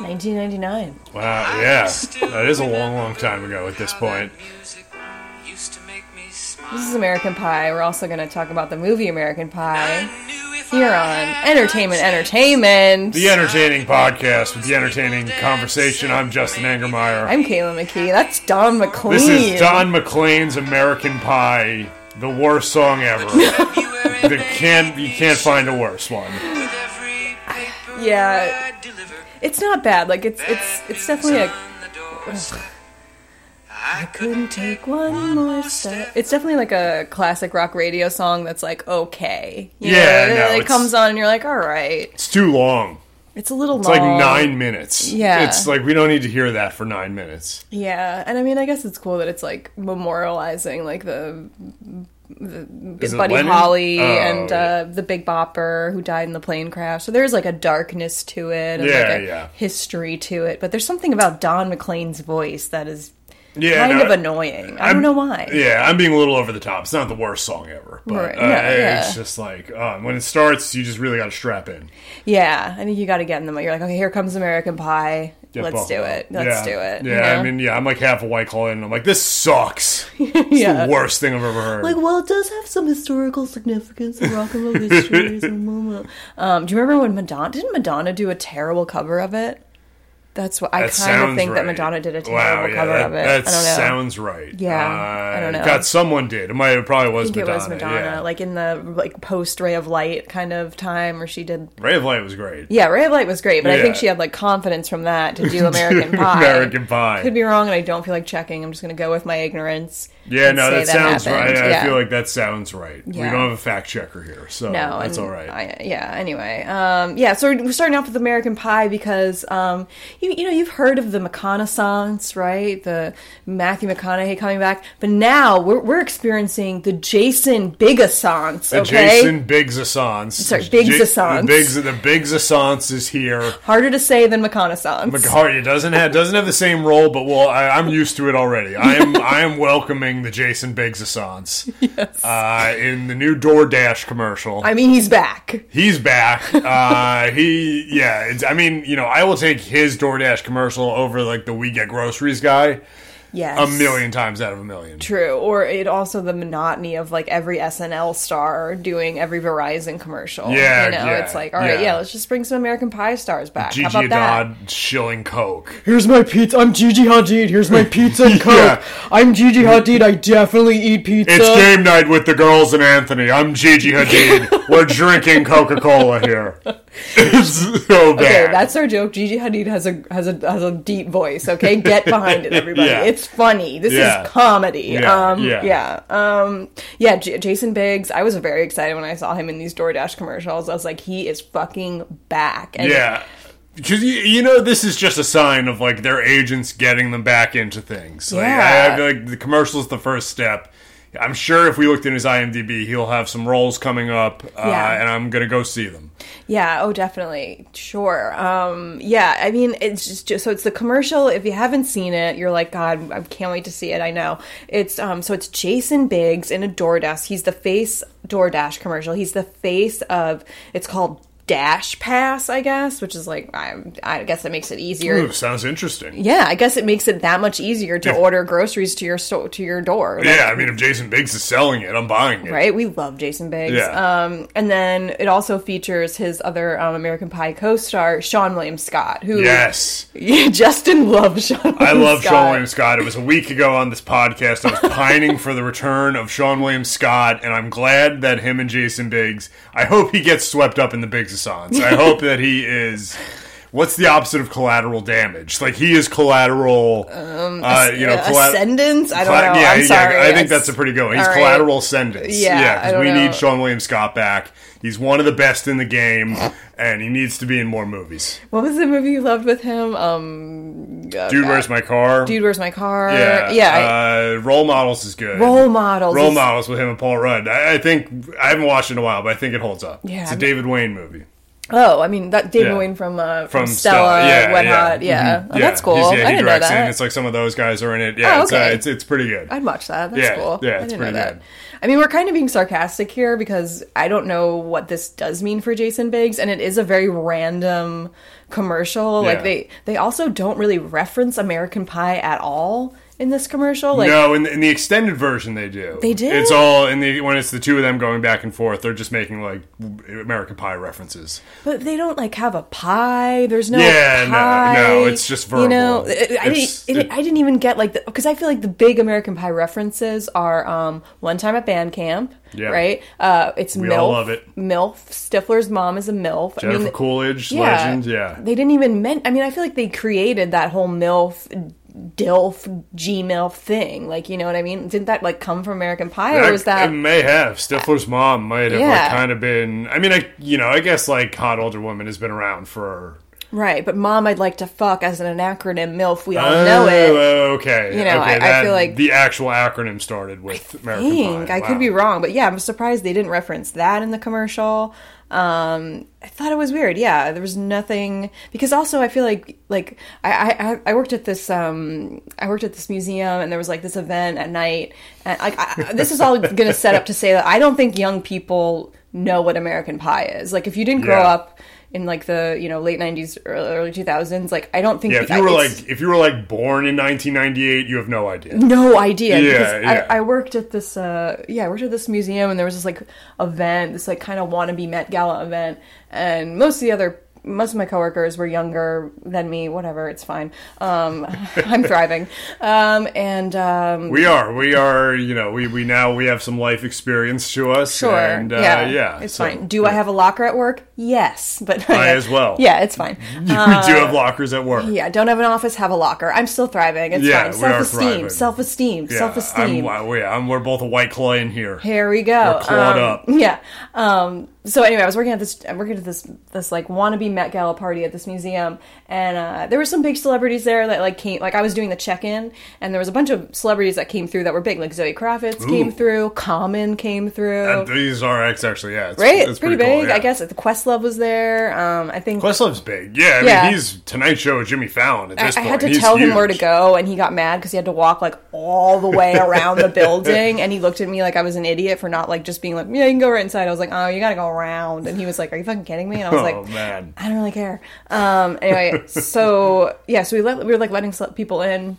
1999. Wow, yeah. That is a long, long time ago at this point. This is American Pie. We're also going to talk about the movie American Pie here on Entertainment Entertainment. The entertaining podcast with the entertaining conversation. I'm Justin Angermeyer. I'm Caitlin McKee. That's Don McLean. This is Don McLean's American Pie, the worst song ever. the can't, you can't find a worse one. Yeah, it's not bad. Like it's it's it's definitely a. Ugh. I couldn't take one more step. It's definitely like a classic rock radio song that's like okay. You Yeah, know, no, it it's- comes on and you're like, all right. It's too long. It's a little It's long. like nine minutes. Yeah. It's like we don't need to hear that for nine minutes. Yeah, and I mean, I guess it's cool that it's like memorializing like the Is Buddy? Holly Oh, and yeah. uh, the Big Bopper who died in the plane crash. So there's like a darkness to it, and Yeah, like a yeah. history to it. But there's something about Don McLean's voice that is Yeah, kind no, of annoying. I I'm- don't know why. Yeah, I'm being a little over the top. It's not the worst song ever, but Right, uh, yeah. it's just like uh, when it starts, you just really got to strap in. Yeah, I think you got to get in the. You're like, okay, here comes American Pie. Get Let's do it. Let's yeah. do it. Yeah, you I mean, yeah, I'm like half a white claw in, and I'm like, this sucks. It's yeah. the worst thing I've ever heard. Like, well, it does have some historical significance in rock and roll history. so blah, blah. um, do you remember when Madonna didn't Madonna do a terrible cover of it? That's what I That kind of think that Madonna did a Wow, terrible yeah, cover that, of it. That I don't know. sounds right. Yeah, uh, I don't know. God, someone did. It might. It probably was I think Madonna. it was Madonna, yeah. like in the like post Ray of Light kind of time where she did. Ray of Light was great. Yeah, Ray of Light was great, but I think she had like confidence from that to do American Pie. American Pie. Could be wrong, and I don't feel like checking. I'm just going to go with my ignorance. Yeah, no, say that sounds happened. right. I Yeah. feel like that sounds right. We don't have a fact checker here, so No, that's all right. I, yeah. Anyway, um, yeah. So we're starting off with American Pie because um, you you know you've heard of the McConaissance, right? The Matthew McConaughey coming back, but now we're we're experiencing the Jason Bigassance. the Okay, Jason Biggs-Assance. Sorry, Biggs-Assance. The Biggs, the Biggs-Assance is here. harder to say than McConaissance. McCarty doesn't have doesn't have the same role, but well, I, I'm used to it already. I am I am welcoming the Jason Biggs-Assance yes. uh, in the new DoorDash commercial. I mean, he's back. He's back. Uh, he, yeah. It's, I mean, you know, I will take his DoorDash commercial over like the We Get Groceries guy Yes, a million times out of a million. True, or it also the monotony of like every SNL star doing every Verizon commercial. Yeah, you know, yeah, it's like all right, yeah. yeah. let's just bring some American Pie stars back. Gigi How about that? Hadid shilling Coke. Here's my pizza. I'm Gigi Hadid. Here's my pizza and Coke. Yeah. I'm Gigi Hadid. I definitely eat pizza. It's game night with the girls and Anthony. I'm Gigi Hadid. We're drinking Coca Cola here. It's so bad. Okay, that's our joke. Gigi Hadid has a has a has a deep voice. Okay, get behind it, everybody. Yeah. It's funny. This Yeah. is comedy. Yeah, um, yeah. yeah, um, yeah. J- Jason Biggs. I was very excited when I saw him in these DoorDash commercials. I was like, he is fucking back. And Yeah. Because you, you know this is just a sign of like their agents getting them back into things. Like, Yeah. I, I feel like the commercial is the first step. I'm sure if we looked in his IMDb, he'll have some roles coming up, uh, Yeah. and I'm gonna go see them. Yeah, oh definitely. Sure. Um yeah, I mean it's just, just so it's the commercial. If you haven't seen it, you're like god, I can't wait to see it. I know. It's um so it's Jason Biggs in a DoorDash. He's the face DoorDash commercial. He's the face of it's called Dash Pass, I guess, which is like I, I guess that makes it easier. Ooh, sounds interesting. Yeah, I guess it makes it that much easier to order groceries to your store to your door. Like, Yeah, I mean, if Jason Biggs is selling it, I'm buying it. right? We love Jason Biggs. Yeah. Um, and then it also features his other um, American Pie co-star, Seann William Scott, who Yes. Justin loves Seann. William I love Scott. Seann William Scott. It was a week ago on this podcast. I was pining for the return of Seann William Scott, and I'm glad that him and Jason Biggs. I hope he gets swept up in the Biggs I hope that he is. What's the opposite of collateral damage? Like he is collateral. Um, uh, you know, Uh, colla- Ascendance? I don't Colla- know. Yeah, I'm yeah. I think that's a pretty good one. He's All right. collateral ascendance. Yeah, I because we know. need Seann William Scott back. He's one of the best in the game, and he needs to be in more movies. What was the movie you loved with him? Um, uh, Dude, where's my car? Dude, where's my car? Yeah, yeah. Uh, role models is good. Role Models Role is- models with him and Paul Rudd. I, I think I haven't watched it in a while, but I think it holds up. Yeah, it's a David Wain movie. Oh, I mean that David Yeah. Wain from uh, from, from Stella, yeah, Wet yeah. Hot, yeah. Mhm. Oh, that's cool. He's- yeah, I didn't know directs it, and that. It's like some of those guys are in it. Yeah, Oh, it's, uh, okay. it's it's pretty good. I'd watch that. That's Yeah, cool. yeah, I didn't know that. good. I mean, we're kind of being sarcastic here because I don't know what this does mean for Jason Biggs, and it is a very random commercial. Like they they also don't really reference American Pie at all in this commercial. Like no, in the, in the extended version they do. They do. It's all in the when it's the two of them going back and forth. They're just making like American Pie references. But they don't like have a pie. There's no Yeah, no, pie. no, it's just verbal. You know. I, didn't. it- I didn't even get like the because I feel like the big American Pie references are um, one time at band camp, Yeah. right? Uh, it's We MILF. all love it. MILF. Stifler's mom is a MILF. Jennifer I mean, Coolidge, legend. Yeah, They didn't even men. I mean, I feel like they created that whole MILF. DILF, G MILF thing, like you know what I mean? Didn't that like come from American Pie, or was that it may have Stifler's mom might have Yeah. like kind of been. I mean, I you know I guess like hot older woman has been around for. right? But Mom, I'd like to fuck as an acronym MILF. We all know oh, it. Oh, okay. You know, okay, I- I feel like- the actual acronym started with American think. Pie. I could be wrong, but yeah, I'm surprised they didn't reference that in the commercial. Um, I thought it was weird. Yeah, there was nothing because also I feel like like I I, I worked at this um I worked at this museum and there was like this event at night and like I, this is all going to set up to say that I don't think young people know what American Pie is. Like if you didn't grow Yeah. up in like the you know late 90s early, early 2000s like I don't think Yeah, if I- you were like if you were like born in 1998, you have no idea. no idea Yeah, yeah. I, I worked at this uh yeah i worked at this museum and there was this like event this like kind of wannabe met gala event and most of the other most of my coworkers were younger than me whatever it's fine um i'm thriving um and um We are, we are. You know, we we now we have some life experience to us. Sure. And, uh, yeah. yeah. It's so, fine. Do I have a locker at work? Yes, but I as well. Yeah, it's fine. we do have lockers at work. Yeah, don't have an office, have a locker. I'm still thriving. It's Yeah, fine. Self esteem, self esteem, Yeah, self esteem. Yeah, I'm, we're both a white clay in here. Here we go. We're clawed Um, up. Yeah. Um, so anyway, I was working at this. I'm working at this this like wannabe Met Gala party at this museum, and uh, there were some big celebrities there that like came. Like I was doing the check in, and there was a bunch of celebrities that came through that were big. Like Zoe Kravitz came through, Common came through. And these are X actually, yeah. It's, right, it's pretty, cool, big. I guess at the Questlove was there. Um, I think Questlove's big. Yeah, I mean, he's Tonight Show with Jimmy Fallon at I, this I point. had to He's tell him where to go, and he got mad because he had to walk like all the way around the building, and he looked at me like I was an idiot for not like just being like, yeah, you can go right inside. I was like, oh, you gotta go around, and he was like, are you fucking kidding me? And I was Oh, like, man. I don't really care. Um, anyway, so yeah, so we let we were like letting people in.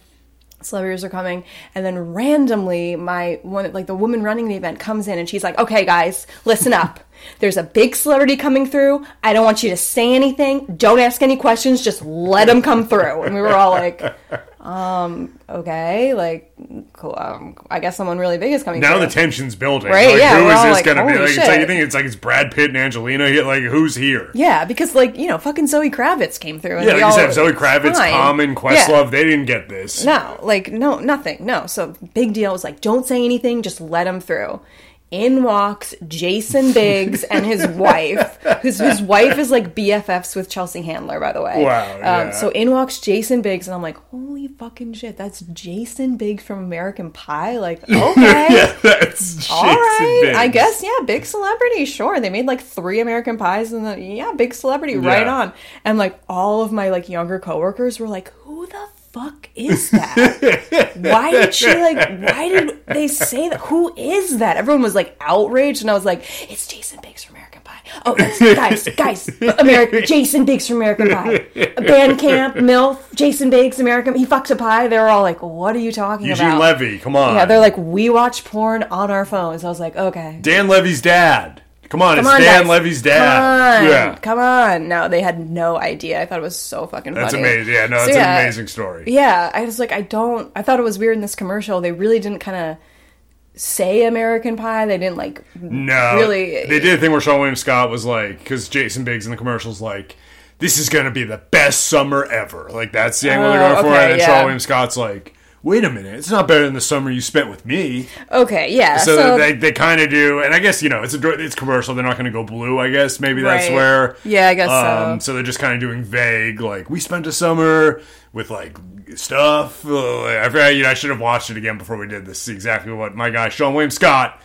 Celebrities are coming, and then randomly, my one like the woman running the event comes in, and she's like, "Okay, guys, listen up. There's a big celebrity coming through. I don't want you to say anything. Don't ask any questions. Just let them come through." And we were all like, "Um, okay, like, cool. Um, I guess someone really big is coming Now through." the tension's building. Right, Like, yeah, who is this like, going to be? Like, it's like you think it's like it's Brad Pitt and Angelina. Like, who's here? yeah, because like you know, fucking Zoe Kravitz came through. And Yeah, like you said, Zoe Kravitz, fine. Common, Yeah. Questlove, they didn't get this. No, like no, nothing. No. So big deal was like, don't say anything, just let them through. In walks Jason Biggs and his wife, whose his wife is like BFFs with Chelsea Handler, by the way. Wow, yeah. Um, so in walks Jason Biggs, and I'm like, holy fucking shit, that's Jason Biggs from American Pie. Like, okay. yeah, that's Jason All right, Biggs. I guess yeah, big celebrity. Sure, they made like three American pies, and the, yeah, big celebrity, right on. And like all of my like younger coworkers were like, "Who the fuck is that? why did she like? Why did they say that? Who is that?" Everyone was like outraged, and I was like, "It's Jason Biggs from American Pie." Oh, guys, guys, American Jason Biggs from American Pie. Bandcamp, MILF, Jason Biggs, American. He fucks a pie. They were all like, "What are you talking Eugene about?" Levy, come on. Yeah, they're like, we watch porn on our phones. I was like, okay. Dan Levy's dad. Come on, Come it's on, Dan guys. Levy's Come dad. on. Yeah. Come on. No, they had no idea. I thought it was so fucking That's funny. amazing. Yeah, no, So, yeah, an amazing story. Yeah, I was like, I don't, I thought it was weird in this commercial. They really didn't kind of say American Pie. They didn't like, No, Really- They did a thing where Seann William Scott was like, because Jason Biggs in the commercials like, this is gonna be the best summer ever. Like that's the angle they're Oh, going for. okay, And then yeah. Seann William Scott's like, wait a minute, it's not better than the summer you spent with me. okay, yeah. So, So, they, they kind of do, and I guess you know it's a it's commercial. They're not going to go blue. I guess maybe that's Right. where. Yeah, I guess um, so. So they're just kind of doing vague, like we spent a summer with like stuff. Uh, I, forgot- you know, I should have watched it again before we did this. Exactly what my guy Seann William Scott,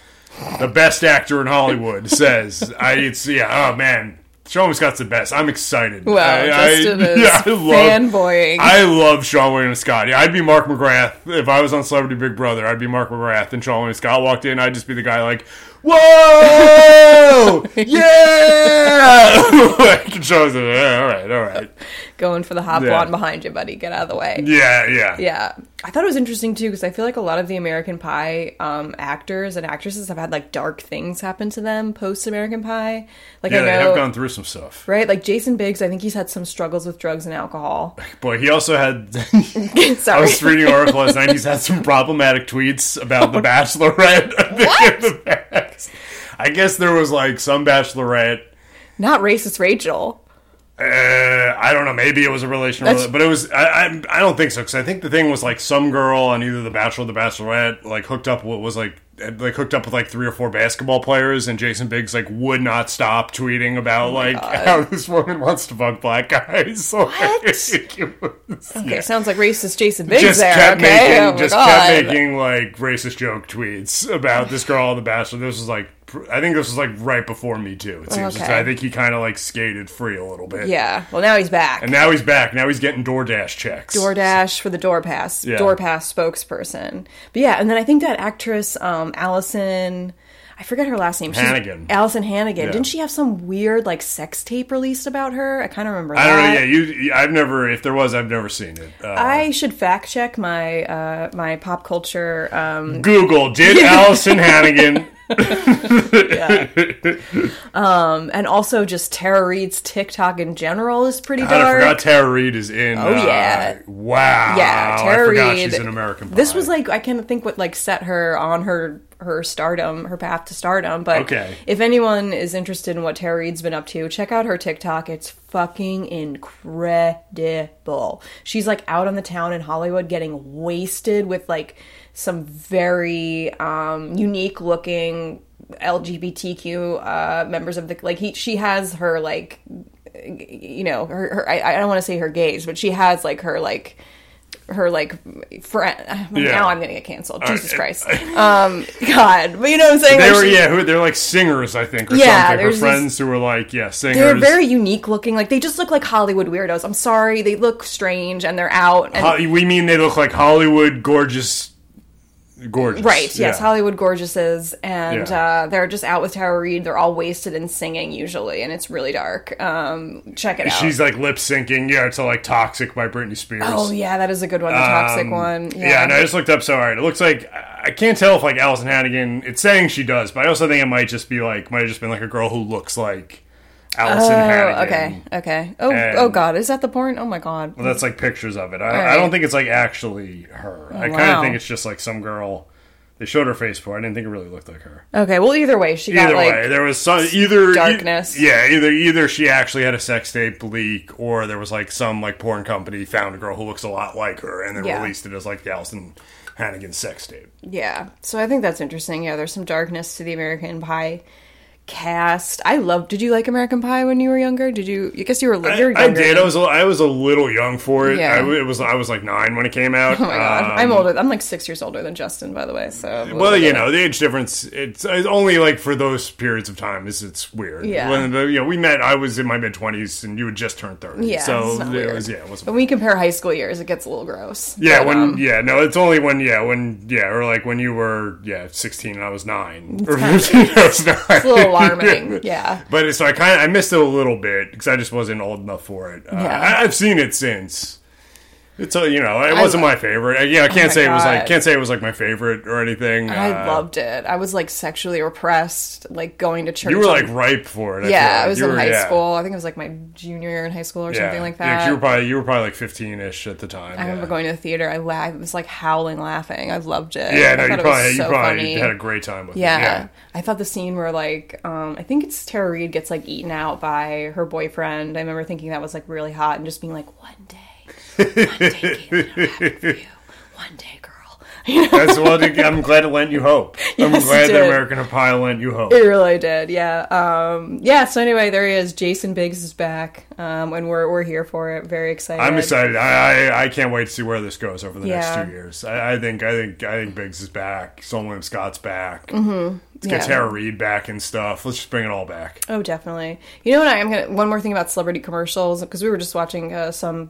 the best actor in Hollywood, says. I it's yeah. Oh man. Seann Scott's the best. I'm excited. Well, I, Justin I, is yeah, I love, fanboying. I love Seann William Scott. Yeah, I'd be Mark McGrath if I was on Celebrity Big Brother. I'd be Mark McGrath, and Seann William Scott walked in. I'd just be the guy like, "Whoa, yeah!" like, Seann's like, yeah, all right, all right, Going for the hop Yeah. behind you, buddy. Get out of the way. yeah, yeah, Yeah, I thought it was interesting too because I feel like a lot of the American Pie um, actors and actresses have had like dark things happen to them post American Pie. Like Yeah, I they know, have gone through some stuff. right? Like Jason Biggs, I think he's had some struggles with drugs and alcohol. Boy, he also had. I was reading an article last night. He's had some problematic tweets about the Bachelorette. what? I guess there was like some Bachelorette. not racist Rachel. Uh, I don't know. Maybe it was a relation, That's- but it was. I, I, I don't think so because I think the thing was like some girl on either the Bachelor or the Bachelorette like hooked up. What was like like hooked up with like three or four basketball players, and Jason Biggs like would not stop tweeting about like how this woman wants to fuck black guys. So, What? Okay, sounds like racist Jason Biggs just there. kept okay, making oh just God. kept making like racist joke tweets about this girl on the Bachelor. This was like I think this was like right before Me Too. It seems Okay. I think he kind of like skated free a little bit. Yeah, well now he's back. And now he's back. Now he's getting DoorDash checks. DoorDash for the DoorPass, Yeah. DoorPass spokesperson. But yeah, and then I think that actress, um, Alyson, I forget her last name. She's- Hannigan. Alyson Hannigan. Yeah. Didn't she have some weird like sex tape released about her? I kind of remember I that. don't know. Yeah, you. I've never. If there was, I've never seen it. Uh, I should fact check my uh, my pop culture. Um, Google did Alyson Hannigan. and also just Tara Reid's TikTok in general is pretty God, I dark. forgot Tara Reid is in. Oh, yeah. uh, wow. Yeah, I Tara forgot Reid. she's in American Pie. This was like I can't think what like set her on her her stardom, her path to stardom. But Okay. if anyone is interested in what Tara Reid's been up to, check out her TikTok. It's fucking incredible. She's like out on the town in Hollywood getting wasted with like some very um, unique looking LGBTQ uh, members of the like he she has her like you know her, her I, I don't want to say her gays, but she has like her like her like friend. Yeah. Now I'm gonna get canceled. Jesus Christ. um, God, but you know what I'm saying? They Like, were she- yeah, who, they're like singers, I think, or Yeah, something. Her there's these- friends who were like, yeah, singers. They're very unique looking. Like they just look like Hollywood weirdos. I'm sorry, they look strange and they're out. And, Ho- we mean they look like Hollywood gorgeous, gorgeous. Right. Yes, Yeah. Hollywood gorgeouses, and Yeah. uh, they're just out with Tara Reid. They're all wasted and singing usually, and it's really dark. Um, check it out. She's like lip syncing, yeah, to like "Toxic" by Britney Spears. oh yeah, that is a good one. The toxic Um, one. Yeah. Yeah. and I just looked up. So all right, it looks like I can't tell if like Alyson Hannigan. It's saying she does, but I also think it might just be like might have just been like a girl who looks like Alyson Oh, Hannigan. okay, okay. Oh, oh And- oh God, is that the porn? Oh my God. Well, that's like pictures of it. I, right. I don't think it's like actually her. Oh, I kind of wow. think it's just like some girl. They showed her face before. I didn't think it really looked like her. Okay, well, either way, she got Either like way, there was some either e- darkness. yeah, either either she actually had a sex tape leak, or there was like some like porn company found a girl who looks a lot like her, and then Yeah. released it as like the Alyson Hannigan sex tape. Yeah, so I think that's interesting. Yeah, there's some darkness to the American Pie cast. I love. Did you like American Pie when you were younger? Did you? I guess you were. I, you're I younger. did. I was a- I was a little young for it. Yeah. I, it was I was like nine when it came out. Oh my god, Um, I'm older. I'm like six years older than Justin, by the way. So Well, you know, the age difference, it's, it's only like for those periods of time is it's weird. Yeah. When the, you know, we met, I was in my mid 20s and you had just turned 30. Yeah, So it weird. was, yeah, it when we compare high school years, it gets a little gross. Yeah, But, when um, yeah, no, it's only when yeah, when yeah, or like when you were yeah, sixteen and I was nine or fifteen, I was nine. It's a little alarming. yeah. But so I kind of I missed it a little bit because I just wasn't old enough for it. Uh, Yeah. I, I've seen it since. It's a, you know it wasn't my favorite. Yeah, I can't Oh say it was like can't say it was like my favorite or anything. I Uh, loved it. I was like sexually repressed, like going to church. You were like ripe for it. I yeah, like. I was You in were- high yeah. school. I think it was like my junior year in high school or Yeah. something like Yeah, that. you were probably you were probably like fifteen ish at the time. I remember going to the theater. I, la- I was like howling, laughing. I loved it. Yeah, I no, you thought it was probably you so probably funny. had a great time with Yeah. it. Yeah. I thought the scene where like um I think it's Tara Reid gets like eaten out by her boyfriend. I remember thinking that was like really hot and just being like, one day, one day, Caitlin, it'll happen for you. One day, girl. You know? That's what I'm glad it lent you hope. I'm Yes, glad that. American Pie lent you hope. It really did, yeah. Um, yeah. So anyway, there he is. Jason Biggs is back, um, and we're we're here for it. Very excited. I'm excited. I, I I can't wait to see where this goes over the Yeah. next two years. I, I think I think I think Biggs is back. William Scott's back. Mm-hmm. Let's get Tara Reid back and stuff. Let's just bring it all back. Oh, definitely. You know what? I am gonna one more thing about celebrity commercials because we were just watching uh, some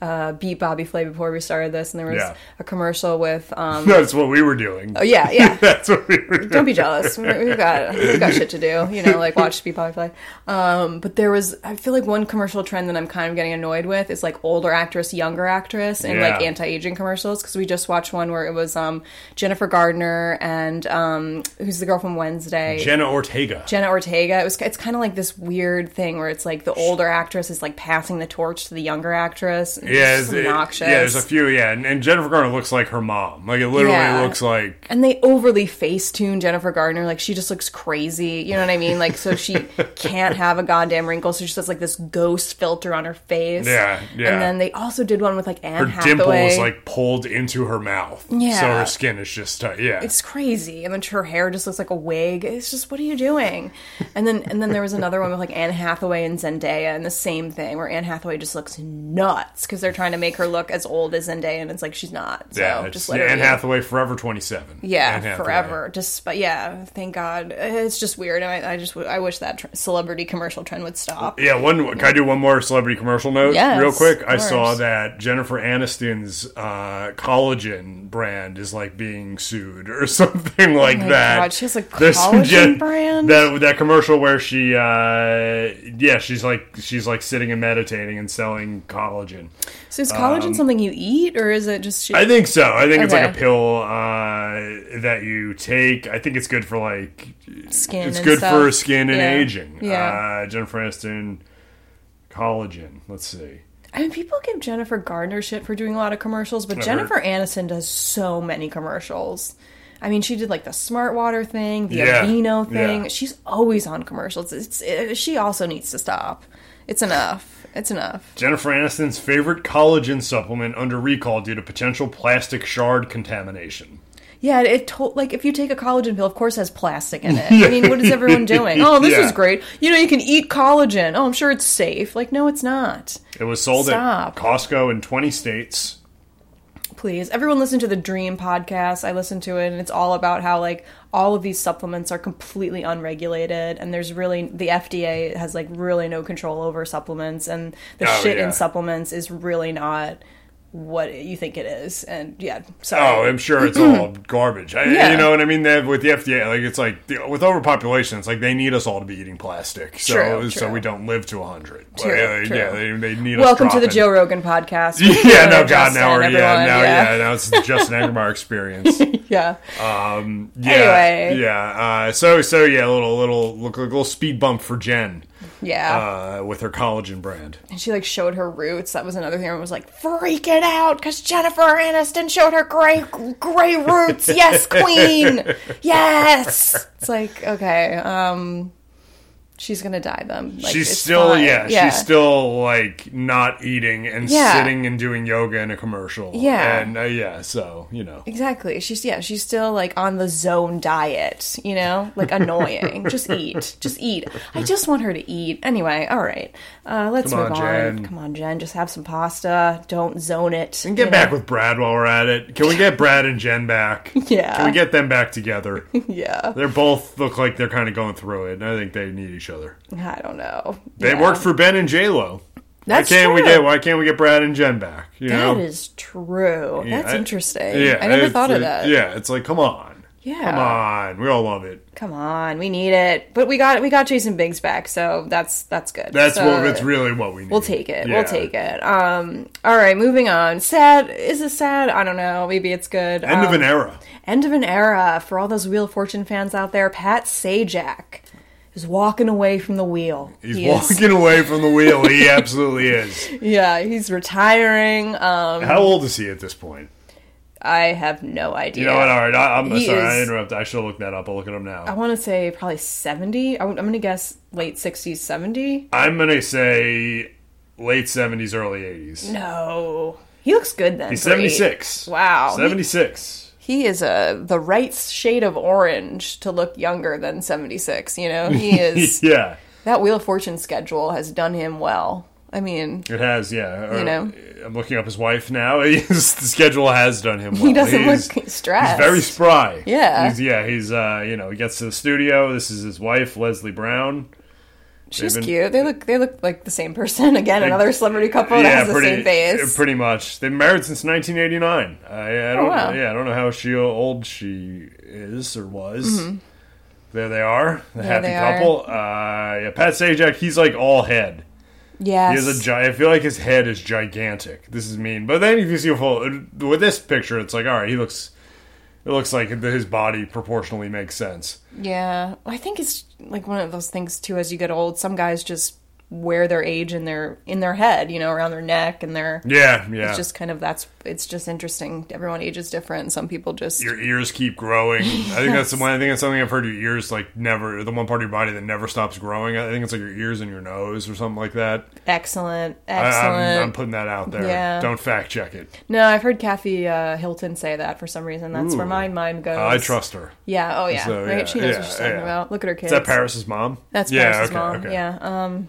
uh, beat Bobby Flay before we started this, and there was Yeah. a commercial with. Um, That's what we were doing. oh yeah, yeah. That's what we were doing. Don't be jealous. We- We've got we've got shit to do. You know, like watch Beat Bobby Flay. Um, but there was, I feel like one commercial trend that I'm kind of getting annoyed with is like older actress, younger actress, and like anti aging commercials. Because we just watched one where it was um, Jennifer Garner and um, who's the girl from Wednesday. Jenna Ortega. Jenna Ortega. It was it's kind of like this weird thing where it's like the older actress is like passing the torch to the younger actress. And yeah, it- obnoxious. yeah, there's a few. Yeah, and, and Jennifer Garner looks like her mom. Like it literally Yeah. looks like. and they overly face tune Jennifer Garner. Like she just looks crazy. You know what I mean? Like so she can't have a goddamn wrinkle. So she has like this ghost filter on her face. Yeah, yeah. And then they also did one with like Anne Her Hathaway. dimple is like pulled into her mouth. Yeah. So her skin is just tight. Yeah. it's crazy and then her hair just looks like a wig it's just what are you doing and then and then there was another one with like anne hathaway and zendaya and the same thing where anne hathaway just looks nuts because they're trying to make her look as old as zendaya and it's like she's not so yeah, just let yeah, her Anne. Hathaway forever 27. yeah forever just but yeah thank god it's just weird and i, I just i wish that tr- celebrity commercial trend would stop Yeah, one. Can I do one more celebrity commercial note Yes, real quick? I saw that Jennifer Aniston's uh, collagen brand is like being sued or something like Oh my that. God, she has a collagen brand? That that commercial where she, uh, yeah, she's like she's like sitting and meditating and selling collagen. So is collagen something you eat or is it just Um, I think so. I think it's like a pill uh, that you take. I think it's good for like skin it's good stuff? for skin and Yeah. aging. yeah Uh, Jennifer Aniston collagen. Let's see. I mean, people give Jennifer Garner shit for doing a lot of commercials, but Jennifer Aniston does so many commercials. I mean, she did like the Smart Water thing, the Yeah, Aveeno thing. yeah. She's always on commercials. It's it, she also needs to stop. It's enough. It's enough. Jennifer Aniston's favorite collagen supplement under recall due to potential plastic shard contamination. Yeah, it told like if you take a collagen pill, of course, it has plastic in it. I mean, what is everyone doing? Oh, this Yeah. is great. You know, you can eat collagen. Oh, I'm sure it's safe. Like, no, it's not. It was sold Stop. at Costco in 20 states. Please everyone listen to the dream podcast i listen to it and it's all about how like all of these supplements are completely unregulated and there's really the fda has like really no control over supplements and the Oh, shit yeah. in supplements is really not what you think it is and yeah so Oh, I'm sure it's all garbage. I, Yeah. You know what I mean? Have, with the FDA, like it's like the, with overpopulation, it's like they need us all to be eating plastic, so True, so we don't live to 100. True, yeah, true. yeah, they, they need us. welcome to the joe rogan podcast Yeah, no, God, Justin, now we're yeah, now yeah. yeah, now it's the Justin Engelmeyer experience. yeah Um, yeah, Anyway. yeah. Uh, so so yeah, a little little look like a little speed bump for Jen yeah uh, with her collagen brand. and she like showed her roots. That was another thing. Everyone was like freaking out because Jennifer Aniston showed her gray gray roots. Yes, queen. Yes. It's like okay, um, she's gonna dye them. Like, she's still fine. yeah, she's still like not eating and Yeah. sitting and doing yoga in a commercial. Yeah. and uh, yeah, so you know. Exactly. She's yeah, she's still like on the zone diet, you know? Like annoying. just eat. Just eat. I just want her to eat. Anyway, all right. Uh let's Come move on, on. Come on, Jen. Just have some pasta. Don't zone it. And get back with Brad while we're at it. Can we get Brad and Jen back? Yeah. Can we get them back together? Yeah. They're both look like they're kind of going through it, and I think they need each other. I don't know. They Yeah. worked for Ben and J Lo. That's why can't we true. get Why can't we get Brad and Jen back? You know, That is true. That's I- interesting. Yeah, I never thought of that. Yeah, it's like come on, Yeah. come on, we all love it. Come on, we need it. But we got we got Jason Biggs back, so that's that's good. That's So, what. That's really what we need. We'll take it. Yeah. We'll take it. Um all right, moving on. Sad is it sad? I don't know. Maybe it's good. End of Um, an era. End of an era for all those Wheel of Fortune fans out there. Pat Sajak is walking away from the wheel. He's He walking away from the wheel. He absolutely is. yeah, he's retiring. Um, How old is he at this point? I have no idea. You know what? All right, I, I'm He sorry. I is- interrupted. I should look that up. I'll look at up now. I want to say probably 70. I'm going to guess late 60s, 70. I'm gonna say late 70s, early 80s. No. He looks good then. He's for eight. 76. Wow. 76. He is a the right shade of orange to look younger than 76, you know? He is yeah. That Wheel of Fortune schedule has done him well. I mean, It has, yeah. You Uh, know. I'm looking up his wife now. The schedule has done him well. he doesn't He's- look stressed. He's very spry. Yeah. He's, yeah, he's, uh, you know, he gets to the studio. This is his wife, Lesly Brown. She's been- cute. They look they look like the same person. Again, another celebrity couple that yeah, has the pretty, same face. pretty much. They've been married since 1989. I, I don't, Oh, wow. yeah, I don't know how she old she is or was. There they are, the There happy Mm-hmm. couple. Uh, yeah, Pat Sajak, he's like all head. yes. He has a gi- I feel like his head is gigantic. This is mean, but then if you see a full with this picture, it's like all right, he looks. It looks like his body proportionally makes sense. Yeah, I think it's like one of those things too. As you get old, some guys just wear their age in their in their head, you know, around their neck, and their Yeah, yeah. it's just kind of that's it's just interesting. Everyone ages different. Some people just your ears keep growing. I think that's the one. I think that's something I've heard. Your ears like never the one part of your body that never stops growing. I think it's like your ears and your nose or something like that. excellent, I, excellent. I'm, I'm putting that out there. Yeah. Don't fact check it. no, I've heard Kathy uh, Hilton say that for some reason. That's where my mind goes. Uh, I trust her. Yeah. Oh yeah. So, right. yeah, she knows yeah, what she's talking about. Look at her kids. Is that Paris's mom? That's yeah. Paris's okay, mom. okay. Yeah. Um.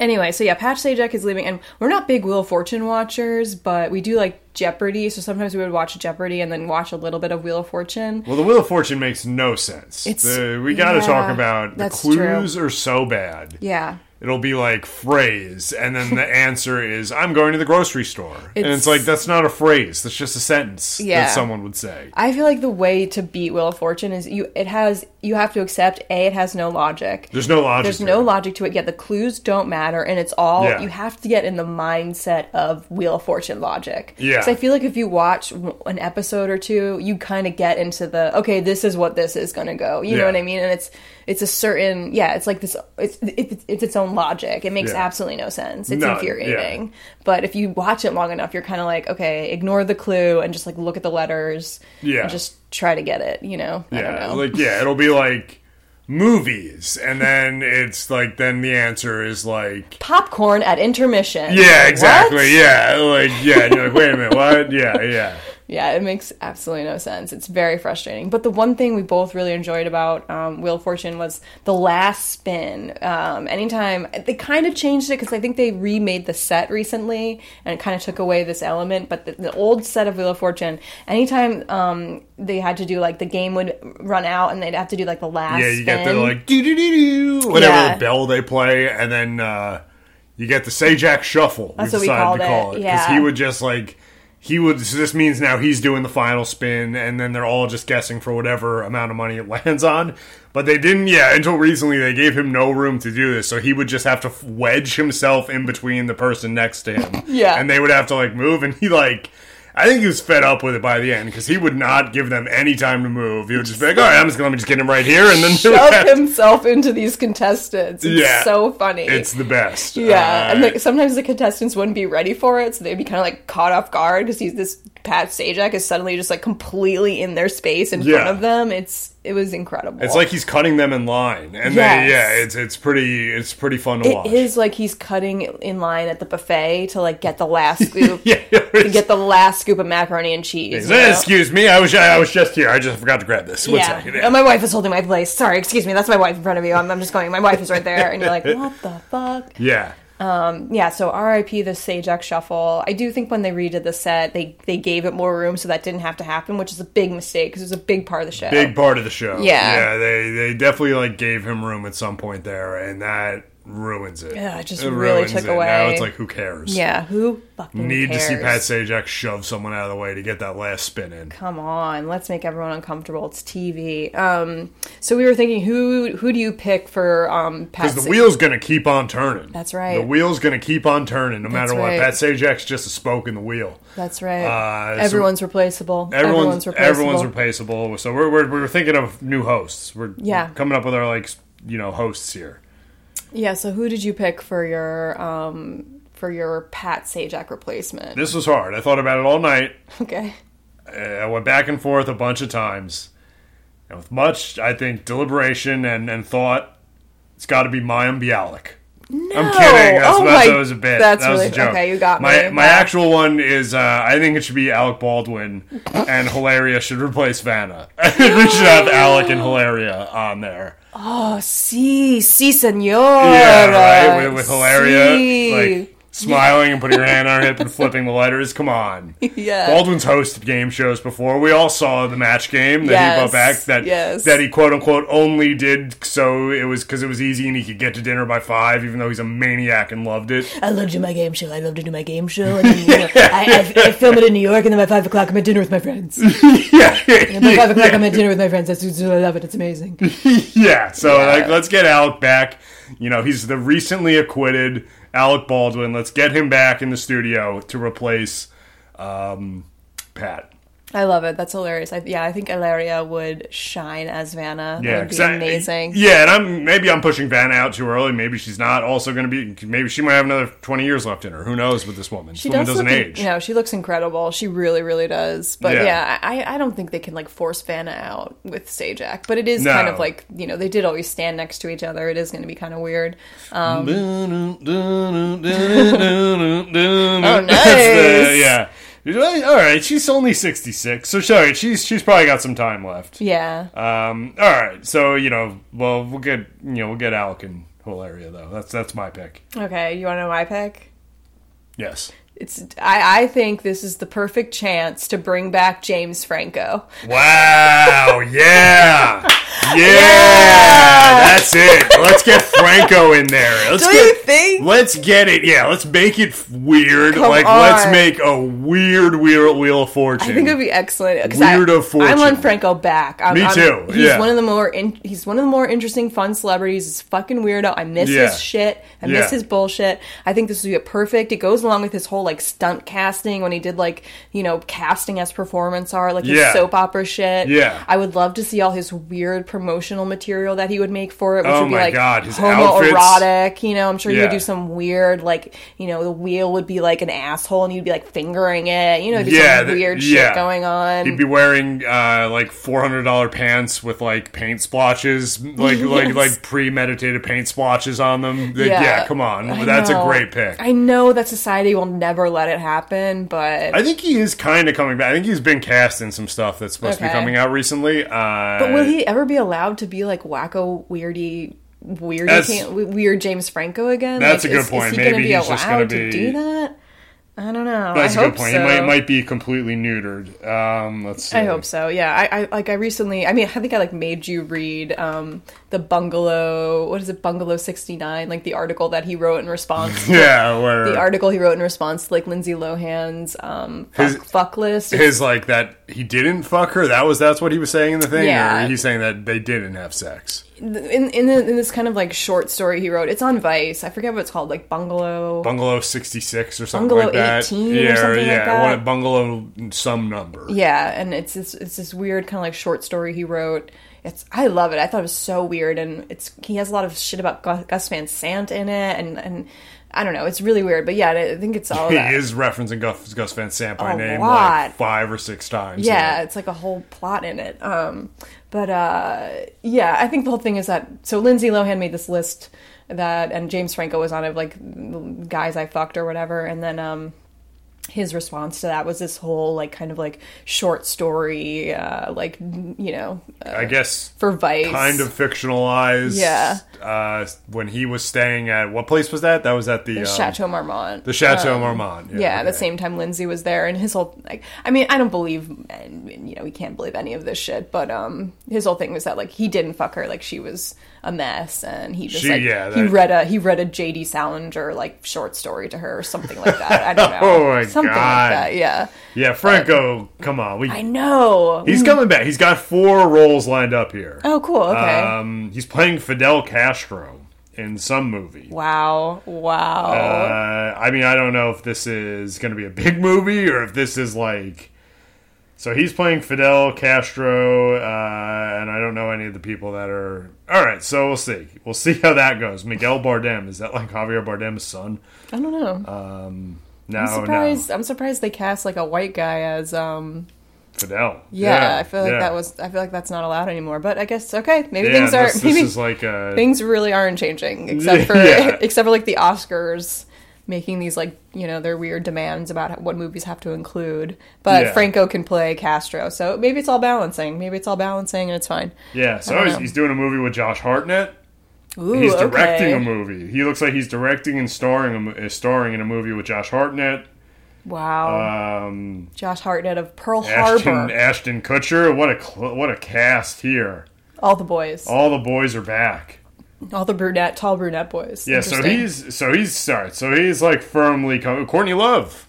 Anyway, so yeah, Pat Sajak is leaving, and we're not big Wheel of Fortune watchers, but we do like Jeopardy. So sometimes we would watch Jeopardy and then watch a little bit of Wheel of Fortune. Well, the Wheel of Fortune makes no sense. It's- The- we got to yeah, talk about the clues are so bad. Yeah. It'll be like phrase, and then the answer is "I'm going to the grocery store," and It's- it's like that's not a phrase. That's just a sentence Yeah. that someone would say. I feel like the way to beat Wheel of Fortune is you. It has you have to accept a. It has no logic. There's no logic. There's to no it. logic to it. Yeah, the clues don't matter, and it's all Yeah. you have to get in the mindset of Wheel of Fortune logic. Yeah. So I feel like if you watch an episode or two, you kind of get into the okay, this is what this is going to go. You know what I mean? And it's it's a certain yeah, it's like this. It's it's, it's its own logic. It makes Yeah. absolutely no sense. It's infuriating. But if you watch it long enough, you're kind of like okay, ignore the clue and just like look at the letters. Yeah. And just try to get it. You know. I don't Yeah, know. like yeah, it'll be like movies, and then it's like then the answer is like Popcorn at intermission. yeah, exactly, What? yeah, like yeah, you're like wait a minute, what? Yeah, yeah, Yeah, it makes absolutely no sense. It's very frustrating. But the one thing we both really enjoyed about um, Wheel of Fortune was the last spin. Um, anytime they kind of changed it because I think they remade the set recently and it kind of took away this element. But the, the old set of Wheel of Fortune, anytime um, they had to do like the game would run out and they'd have to do like the last yeah. You spin. get the like do do do do whatever Yeah. bell they play, and then uh, you get the Sajak shuffle. That's what we called to call it, it yeah. he would just like. He would. So this means now he's doing the final spin, and then they're all just guessing for whatever amount of money it lands on. But they didn't. Yeah, until recently, they gave him no room to do this, so he would just have to wedge himself in between the person next to him. Yeah. and they would have to like move, and he like. I think he was fed up with it by the end because he would not give them any time to move. He would just be like, "All right, I'm just gonna let me just get him right here," and then Shove himself into these contestants. It's Yeah. so funny. It's the best. Yeah, Uh, and like sometimes the contestants wouldn't be ready for it, so they'd be kind of like caught off guard because he's this Pat Sajak is suddenly just like completely in their space in front of them. It's it was incredible. it's like he's cutting them in line, and Yes. they, yeah, it's it's pretty it's pretty fun to watch. it is like he's cutting in line at the buffet to like get the last scoop, Yeah, to get the last scoop of macaroni and cheese. you know? Excuse me, I was I was just here. I just forgot to grab this. One yeah. second. Oh, my wife is holding my place. Sorry, excuse me. That's my wife in front of you. I'm, I'm just going. My wife is right there, and you're like, what the fuck? Yeah. Um, yeah, so R.I.P. the Sajak Shuffle. I do think when they redid the set, they they gave it more room, so that didn't have to happen, which is a big mistake because it was a big part of the show. Big part of the show. Yeah. Yeah, they they definitely like gave him room at some point there, and that ruins it. Yeah, it just It really took it. Now away. it's like who cares? Yeah, who fucking Need cares? to see Pat Sajak shove someone out of the way to get that last spin in. Come on, let's make everyone uncomfortable. It's TV. Um, so we were thinking, who who do you pick for um, Pat? Because the wheel's gonna keep on turning. That's right. The wheel's gonna keep on turning no matter what. Pat Sajak's just a spoke in the wheel. That's right. Uh, so- everyone's replaceable. Everyone's replaceable. everyone's replaceable. So we're, we're we're thinking of new hosts. We're Yeah. coming up with our like you know hosts here. Yeah. So who did you pick for your um, for your Pat Sajak replacement? This was hard. I thought about it all night. Okay. Uh, I went back and forth a bunch of times, and with much I think deliberation and and thought, it's got to be Mayim Bialik. No. I'm kidding. That's, Oh that's my- that was a bit. that's that was really- a joke. okay, you got my me. my Wow. actual one is uh, I think it should be Alec Baldwin, and Hilaria should replace Vanna. We should have Alec and Hilaria on there. Oh, si, si, senor. Yeah, right. With, with Hilaria, Si. like smiling and putting her hand on her hip and flipping the letters. Come on. yeah. Baldwin's hosted game shows before. We all saw the match game that he brought back. That yes. that he quote unquote only did so it was because it was easy and he could get to dinner by five, even though he's a maniac and loved it. I love to do my game show. I love to do my game show. And then, you know, I, I, I film it in New York, and then by five o'clock, I'm at dinner with my friends. And yeah, by five o'clock, I'm at dinner with my friends. That's I love it. It's amazing. yeah. So Yeah. like, let's get Alec back. You know, he's the recently acquitted Alec Baldwin. Let's get him back in the studio to replace um, Pat. I love it. That's hilarious. I, yeah, I think Hilaria would shine as Vanna. Yeah, that would 'cause be I- amazing. yeah, and I'm maybe I'm pushing Vanna out too early. Maybe she's not also going to be. Maybe she might have another 20 years left in her. Who knows with this woman? She this woman does doesn't look, age. You know, she looks incredible. She really, really does. But Yeah. yeah, I, I don't think they can like force Vanna out with Sajak. But it is No. kind of like you know they did always stand next to each other. It is going to be kind of weird. Um, oh, nice. yeah. All right, she's only 66, so sorry, she's she's probably got some time left. yeah, Um, all right, so you know, well, we'll get you know we'll get Alec and Hilaria though. That's that's my pick. okay. You want to know my pick? Yes. It's I, I think this is the perfect chance to bring back James Franco. Wow! Yeah, yeah, that's it. Let's get Franco in there. Let's Do get, you think? Let's get it. Yeah, let's make it weird. Come like let's make a weird wheel wheel of fortune. I think it would be excellent. Weird I, of fortune. I want Franco back. I'm, Me I'm- too, He's yeah. one of the more in, he's one of the more interesting, fun celebrities. He's fucking weirdo. I miss Yeah. his shit. I Yeah. miss his bullshit. I think this would be perfect. It goes along with his whole like stunt casting when he did like you know casting as performance art, like his Yeah. soap opera shit. Yeah. I would love to see all his weird promotional material that he would make for it, which Oh would be my like God, his homoerotic. You know, I'm sure he would do some weird like you know the wheel would be like an asshole and he'd be like fingering it. You know, Yeah, some th- weird yeah. shit going on. He'd be wearing uh, like four hundred dollar pants with like paint splotches, like like Yes. like premeditated paint splotches on them. Like, Yeah. yeah. come on, I that's a great pick. I know that society will never let it happen, but I think he is kind of coming back. I think he's been cast in some stuff that's supposed to be coming out recently. Uh, but will he ever be allowed to be like wacko weirdy weirdy weird James Franco again? That's Like, a good is, point. Is he Maybe he's just allowed gonna to be- do that? I don't know. That's I a hope good point. So. He might might be completely neutered. Um, let's see. I hope so. Yeah, I, I like. I recently. I mean, I think I like made you read um, the bungalow. What is it? Bungalow sixty nine. Like the article that he wrote in response. to Yeah, where The article he wrote in response to like Lindsay Lohan's um, fuck, His- fuck list. his like that he didn't fuck her. That was that's what he was saying in the thing. Yeah. Or he's saying that they didn't have sex. In in, the, in this kind of like short story he wrote. It's on Vice. I forget what it's called. Like bungalow. Bungalow sixty six or something Bungalow like that. 18 or yeah, something like yeah. that. One, bungalow some number. yeah, and it's this it's this weird kind of like short story he wrote. It's I love it. I thought it was so weird, and it's he has a lot of shit about Gus, Gus Van Sant in it, and and I don't know. It's really weird, but yeah, I think it's all He that. is referencing Gus, Gus Van Sant by A name lot. like five or six times. yeah, it's like a whole plot in it. Um, but uh, yeah, I think the whole thing is that so Lindsay Lohan made this list that, and James Franco was on it, like guys I fucked or whatever, and then um, his response to that was this whole like kind of like short story, uh, like you know, uh, I guess for Vice, kind of fictionalized. Yeah. Uh, when he was staying at what place was that? That was at the, the um, Chateau Marmont. The Chateau Um, Marmont. Yeah, at the same time Lindsay was there, and his whole like, I mean, I don't believe, and you know, we can't believe any of this shit, but um, his whole thing was that like he didn't fuck her, like she was a mess, and he just She- like yeah, he read a he read a J.D. Salinger like short story to her or something like that. I don't know, Oh my something God. like that. Yeah, Yeah, Franco, come on. We, I know. he's coming back. He's got four roles lined up here. oh, cool. Okay. Um, he's playing Fidel Castro in some movie. wow. Wow. Uh, I mean, I don't know if this is going to be a big movie or if this is like. So he's playing Fidel Castro, uh, and I don't know any of the people that are. All right, so we'll see. We'll see how that goes. Miguel Bardem is that like Javier Bardem's son? I don't know. Uh, No, I'm no, surprised. I'm surprised they cast like a white guy as um Fidel. Yeah, I feel like yeah. that was. I feel like that's not allowed anymore. But I guess okay. Maybe Yeah, things are. this, this maybe is like a things really aren't changing, except for Yeah. except for like the Oscars. Making these like you know their weird demands about what movies have to include. But Yeah. Franco can play Castro, so maybe it's all balancing. Maybe it's all balancing and it's fine. Yeah, so he's, he's doing a movie with Josh Hartnett. Ooh, He's directing okay. a movie. He looks like he's directing and starring a, uh, starring in a movie with Josh Hartnett, Wow, um, Josh Hartnett of Pearl Ashton Harbor. Ashton Kutcher. What a cl- what a cast here! all the boys, All the boys are back. The brunette, tall brunette boys. Yeah, so he's so he's sorry, so he's like firmly Courtney Love.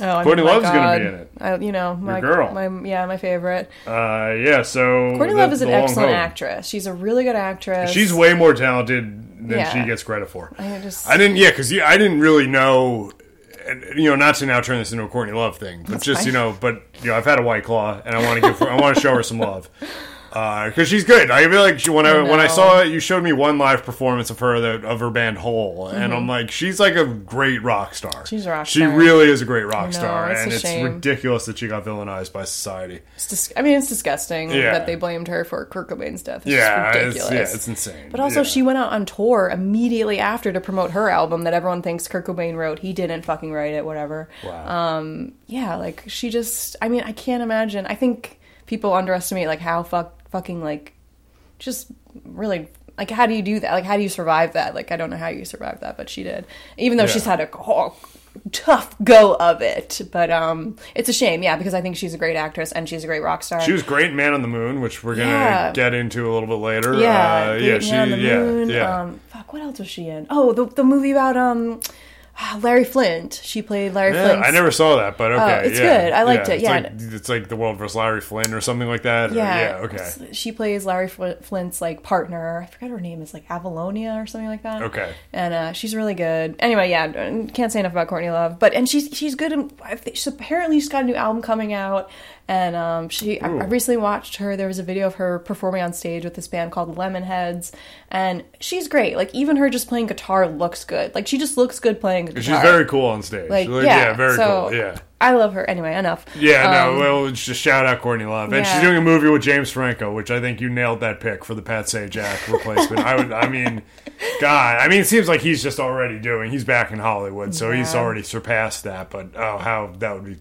Oh, I Courtney Love's gonna be in it. I, you know, my girl. My yeah, my favorite. Uh, yeah, so Courtney the- Love is an excellent hope. actress. She's a really good actress. She's way more talented than Yeah. she gets credit for. I just I didn't, yeah, because yeah, I didn't really know, and, you know, not to now turn this into a Courtney Love thing, but just fine. you know, but you know, I've had a white claw, and I want to give, her, I want to show her some love, because she's good. I feel like she, when I, when I saw it, you showed me one live performance of her that of her band Hole, and I'm like, she's like a great rock star. Mm-hmm. She's a rock star. She star. really is a great rock know, star, it's and it's shame. ridiculous that she got villainized by society. It's dis- I mean, it's disgusting Yeah. that they blamed her for Kurt Cobain's death. It's Yeah, just it's, ridiculous. yeah, it's insane. but also, Yeah. she went out on tour immediately after to promote her album that everyone thinks Kurt Cobain wrote. He didn't fucking write it, whatever. Wow. Yeah, like she just. I mean, I can't imagine. I think people underestimate like how fuck fucking like just really like how do you do that? Like how do you survive that? Like I don't know how you survive that, but she did. Even though Yeah. she's had a oh, tough go of it, but um, it's a shame. Yeah, because I think she's a great actress and she's a great rock star. She was great Man on the Moon, which we're gonna Yeah. get into a little bit later. Yeah, uh, yeah, Man she, on the yeah, Moon. yeah. Um, fuck, what else was she in? Oh, the the movie about um, Larry Flynt. She played Larry Yeah, Flynt. I never saw that, but okay, Oh, it's yeah, good. I liked it, It's yeah. like, it's like the world versus Larry Flynt or something like that. or- Yeah, yeah, okay, She plays Larry Flynt's like partner. I forgot her name is like Avalonia or something like that. okay. And uh, she's really good. Anyway, yeah, can't say enough about Courtney Love. But and she's she's good. Think she's apparently she's got a new album coming out. And um, she, I, I recently watched her. There was a video of her performing on stage with this band called Lemonheads, and she's great. Like even her just playing guitar looks good. Like she just looks good playing guitar. She's very cool on stage. like, Like, yeah, very so cool. Yeah. I love her. Anyway, enough. Yeah, Um, no, well, just shout out Courtney Love, and she's doing a movie with James Franco, which I think you nailed that pick for the Pat Sajak replacement. I would, I mean, God, I mean, it seems like he's just already doing. He's back in Hollywood, so he's already surpassed that. But oh, how that would be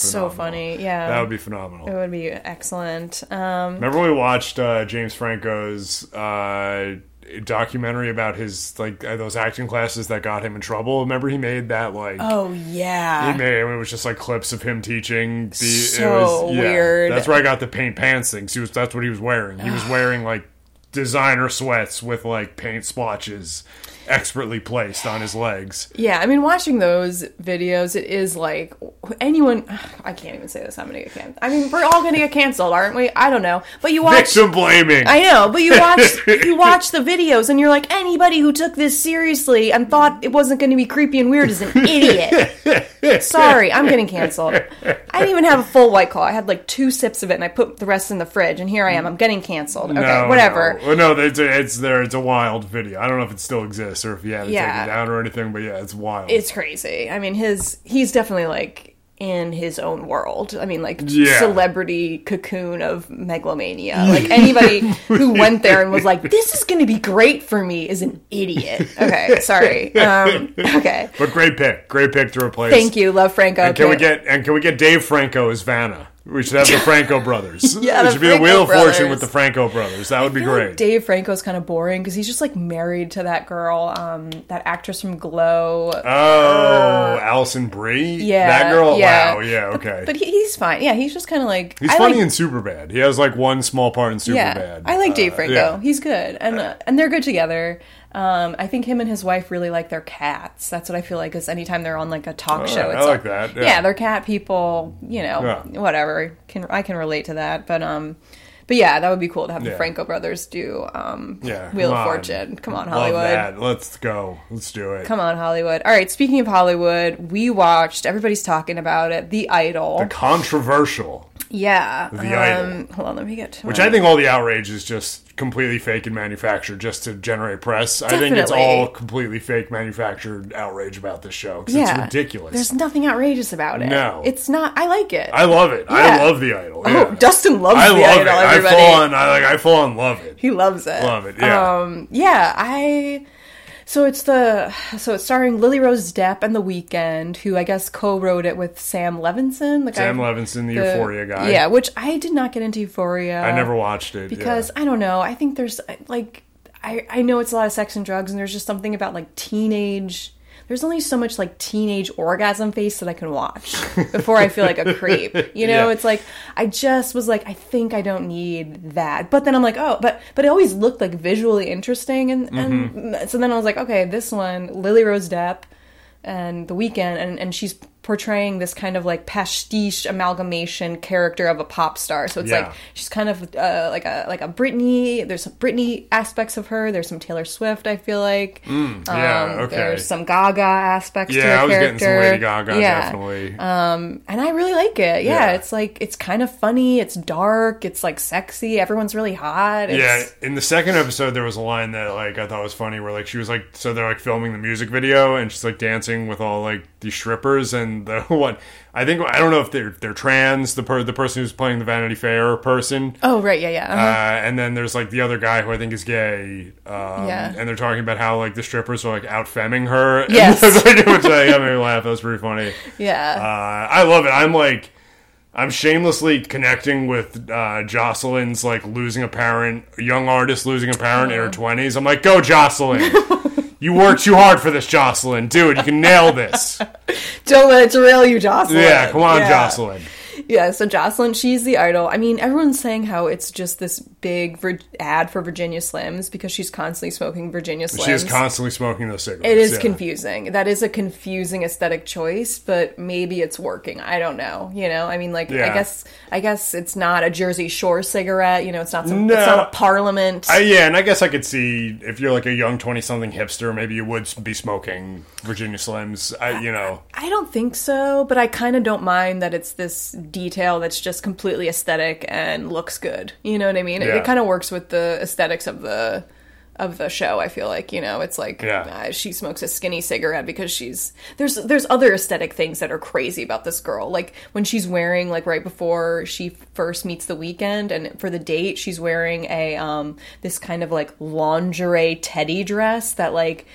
so funny. Yeah, That would be phenomenal. it would be excellent. Um, Remember we watched uh, James Franco's uh, documentary about his like uh, those acting classes that got him in trouble. Remember he made that like oh yeah. he made it was just like clips of him teaching. The, So it was, yeah, weird. That's where I got the paint pants thing. He was that's what he was wearing. He was wearing like designer sweats with like paint splotches expertly placed on his legs. Yeah, I mean, watching those videos, it is like anyone. I can't even say this. I'm gonna get canceled. I mean, we're all gonna get canceled, aren't we? I don't know, but you watch. Victim blaming. I know, but you watch you watch the videos, and you're like, anybody who took this seriously and thought it wasn't going to be creepy and weird is an idiot. Sorry, I'm getting canceled. I didn't even have a full white claw. I had like two sips of it, and I put the rest in the fridge. And here I am. I'm getting canceled. Okay, No, whatever. No, no it's, it's there. It's a wild video. I don't know if it still exists or if you had to take Yeah. it down or anything, but yeah, it's wild. It's crazy. I mean, his he's definitely like in his own world. I mean, like Yeah. celebrity cocoon of megalomania. Like anybody who went there and was like, "This is going to be great for me," is an idiot. Okay, sorry. Um, okay, but great pick. Great pick to replace. thank you, love Franco. And can we get and can we get Dave Franco as Vanna? We should have the Franco brothers. Yeah, it should be the Franco Wheel of brothers. Fortune with the Franco brothers. That would be feel like great. Dave Franco's kind of boring because he's just like married to that girl, um, that actress from Glow. oh, Alison Brie. yeah, that girl. yeah. Wow. Yeah. Okay. But he, he's fine. Yeah, he's just kind of like He's I funny like, in Superbad. He has like one small part in Superbad. Yeah, I like Dave Uh, Franco. yeah. He's good, and uh, and they're good together. Um, I think him and his wife really like their cats. That's what I feel like is anytime they're on like a talk Oh, show. I It's like that, yeah. Yeah. they're cat people. You know, Yeah. whatever. Can I can relate to that, but um, but yeah, that would be cool to have the Franco brothers do um, Yeah, Wheel of on. Fortune. Come on, Hollywood. Let's go. Let's do it. Come on, Hollywood. All right, speaking of Hollywood, we watched. Everybody's talking about it. The Idol. The controversial, yeah. The um, Idol. Hold on, let me get to which my- I think all the outrage is just completely fake and manufactured just to generate press. I think it's all completely fake manufactured outrage about this show because it's ridiculous. There's nothing outrageous about it. No. it's not. I like it. I love it. Yeah. I love the idol. oh. Dustin loves I the love idol. it. Everybody, I full on. I like. I full on love it. he loves it. Love it, yeah. Um, yeah. I. So it's the so it's starring Lily Rose Depp and The Weeknd, who I guess co-wrote it with Sam Levinson, the guy Sam Levinson, the, Euphoria guy. Yeah, which I did not get into Euphoria. I never watched it because yeah. I don't know. I think there's like I I know it's a lot of sex and drugs, and there's just something about like teenage. There's only so much like teenage orgasm face that I can watch before I feel like a creep. You know, Yeah. it's like I just was like, I think I don't need that. But then I'm like, oh, but but it always looked like visually interesting, and Mm-hmm. and so then I was like, okay, this one, Lily Rose Depp, and The Weeknd, and and she's portraying this kind of like pastiche amalgamation character of a pop star. So it's Yeah. like she's kind of uh, like a like a Britney. There's some Britney aspects of her. There's some Taylor Swift. I feel like. Mm, yeah, Um, okay. There's some Gaga aspects to yeah, her I was getting some Lady Gaga, yeah. definitely. Um, and I really like it. Yeah, Yeah. it's like it's kind of funny. It's dark. It's like sexy. Everyone's really hot. It's, Yeah, in the second episode, there was a line that like I thought was funny, where like she was like, so they're like filming the music video, and she's like dancing with all like these strippers, and the one I think I don't know if they're they're trans, the per the person who's playing the Vanity Fair person, Oh right. Yeah. Yeah. uh, uh-huh. and then there's like the other guy who I think is gay, um, Yeah. and they're talking about how like the strippers are like out femming her, Yes. like, which I got me laugh. That was pretty funny. yeah. Uh, I love it. I'm like, I'm shamelessly connecting with uh, Jocelyn's like losing a parent, young artist losing a parent in her twenties. I'm like, go Jocelyn. You work too hard for this, Jocelyn. Do it. You can nail this. Don't let it derail you, Jocelyn. Yeah, come on, Yeah. Jocelyn. Yeah, so Jocelyn, she's the idol. I mean, everyone's saying how it's just this big vir- ad for Virginia Slims because she's constantly smoking Virginia Slims. She is constantly smoking those cigarettes. It is yeah. confusing. That is a confusing aesthetic choice, but maybe it's working. I don't know. You know, I mean, like, I guess, I guess it's not a Jersey Shore cigarette. You know, it's not some, No. it's not a Parliament. I, yeah, and I guess I could see if you're like a young twenty-something hipster, maybe you would be smoking Virginia Slims. I, you know, I don't think so, but I kind of don't mind that it's this detail that's just completely aesthetic and looks good. You know what I mean? It, Yeah. it kind of works with the aesthetics of the of the show. I feel like you know, it's like Yeah. uh, she smokes a skinny cigarette because she's there's there's other aesthetic things that are crazy about this girl. Like when she's wearing like right before she first meets the Weeknd and for the date she's wearing a um this kind of like lingerie teddy dress that like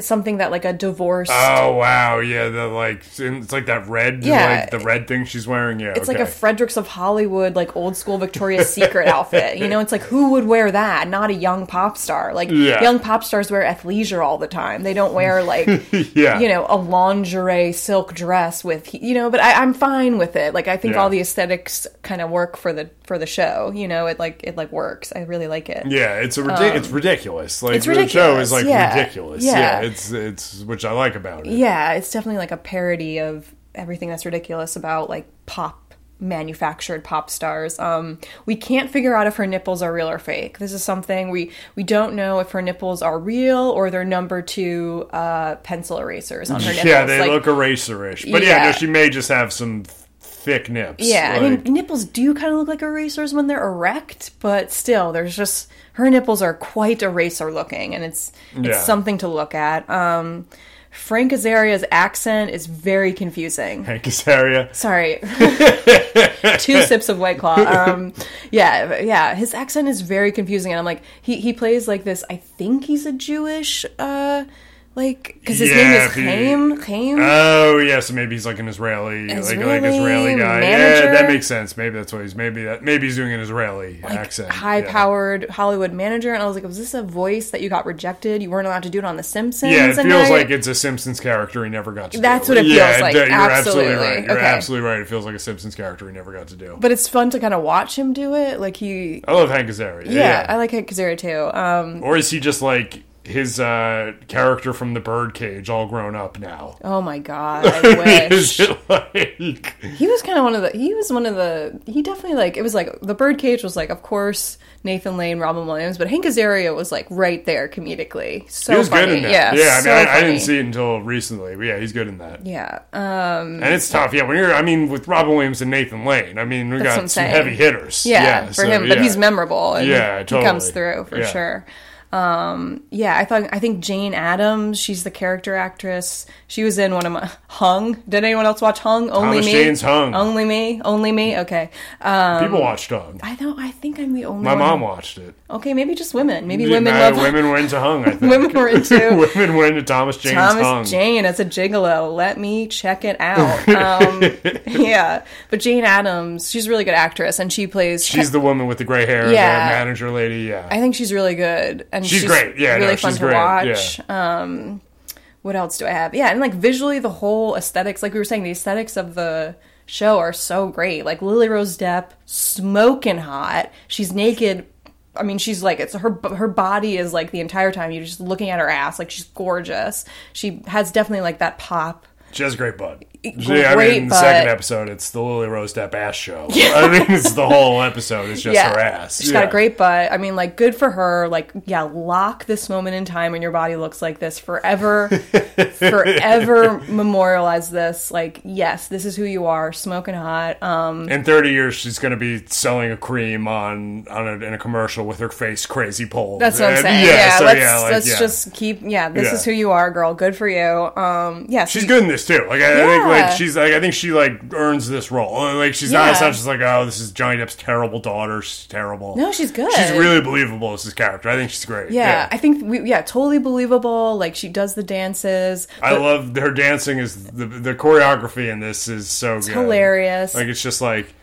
something that like a divorce. oh wow, yeah, the like it's like that red, Yeah. like the red thing she's wearing. Yeah, It's okay. like a Fredericks of Hollywood, like old school Victoria's Secret outfit. You know, it's like who would wear that? Not a young pop star. Like Yeah. young pop stars wear athleisure all the time. They don't wear like yeah, you know a lingerie silk dress with you know. But I, I'm fine with it. Like I think Yeah. all the aesthetics kind of work for the for the show. You know, it like it like works. I really like it. Yeah, it's a ridi- it's ridiculous. Like Um, it's the show is like ridiculous. Yeah. Yeah. it's it's which I like about it. Yeah, it's definitely like a parody of everything that's ridiculous about like pop manufactured pop stars. Um, we can't figure out if her nipples are real or fake. This is something we we don't know if her nipples are real or they're number two uh, pencil erasers on her nipples. Yeah, they Like, look eraserish, but yeah, Yeah. no, she may just have some thick nips. Yeah, I mean nipples do kind of look like erasers when they're erect, but still, there's just her nipples are quite eraser looking, and it's it's Yeah. something to look at. Um, Frank Azaria's accent is very confusing. Frank Azaria. Sorry. Two sips of White Claw. Um, yeah, yeah. His accent is very confusing, and I'm like, he he plays like this. I think he's a Jewish, uh, like because his name is he- Chaim. Chaim. Oh yeah, so maybe he's like an Israeli, like like Israeli Israeli guy. manager? Yeah, that makes sense. Maybe that's what he's. Maybe that. Maybe he's doing an Israeli accent. High yeah. powered Hollywood manager, and I was like, was this a voice that you got rejected? You weren't allowed to do it on The Simpsons. Yeah, it and feels like it's a Simpsons character he never got to That's do. what it feels yeah, like. You're absolutely Absolutely. right. You're Okay. absolutely right. It feels like a Simpsons character he never got to do. But it's fun to kind of watch him do it. Like he, I love Hank Azaria. yeah, Yeah, I like Hank Azaria too. Um, Or is he just like his uh, character from the Birdcage, all grown up now? oh my god, I wish. like? He was kind of one of the. He was one of the. He definitely like it was like the Birdcage was like, of course, Nathan Lane, Robin Williams, but Hank Azaria was like right there comedically. So He was funny. good in that. Yeah, Yeah, I mean, I, I didn't see it until recently, but yeah, he's good in that. Yeah, um, And it's tough. Yeah, when you're, I mean, with Robin Williams and Nathan Lane, I mean, we got some saying. heavy hitters. yeah, for so, him, but yeah. he's memorable. And Yeah, he comes through for Yeah. sure. Um, yeah, I thought I think Jane Adams, she's the character actress. She was in one of my Hung. Did anyone else watch Hung? Only Thomas me. Jane's Hung. Only me. Only me. Okay. Um, People watched Hung. I don't. I think I'm the only. My one. mom watched it. Okay, maybe just women. Maybe Yeah, women love women were into Hung. I think Women were into- women were into Thomas Jane's Thomas Hung. Jane as a gigolo. Let me check it out. Um, yeah, but Jane Adams, she's a really good actress, and she plays. She's the woman with the gray hair, Yeah. the manager lady. Yeah, I think she's really good, and She's great. Yeah, no, really fun she's to great. watch. Um, what else do I have? Yeah, and like visually, the whole aesthetics, like we were saying, the aesthetics of the show are so great. Like Lily Rose Depp, smoking hot. She's naked. I mean, she's like it's her her body is like the entire time you're just looking at her ass. Like she's gorgeous. She has definitely like that pop. she has a great butt. Great I mean, in the butt. second episode, it's the Lily Rose Depp ass show. I mean, it's the whole episode. It's just yeah, her ass. She's yeah. got a great butt. I mean, like, good for her. Like, yeah, lock this moment in time when your body looks like this forever, forever memorialize this. Like, yes, this is who you are, smoking hot. Um, In 30 years, she's going to be selling a cream on on a, in a commercial with her face crazy pulled. that's what I'm And- saying. Yeah, so, let's yeah, like, let's yeah. just keep. Yeah, this Yeah. is who you are, girl. Good for you. Um, yeah, She's good in this too. Like I, I think, Yeah. Like she's like I think she like earns this role. Like she's not. It's Yeah. not just like oh, this is Johnny Depp's terrible daughter. She's terrible. No, she's good. She's really believable as this character. I think she's great. Yeah, I think we, yeah, totally believable. Like she does the dances. I love her dancing. Is the the choreography in this is so good, hilarious. Like it's just like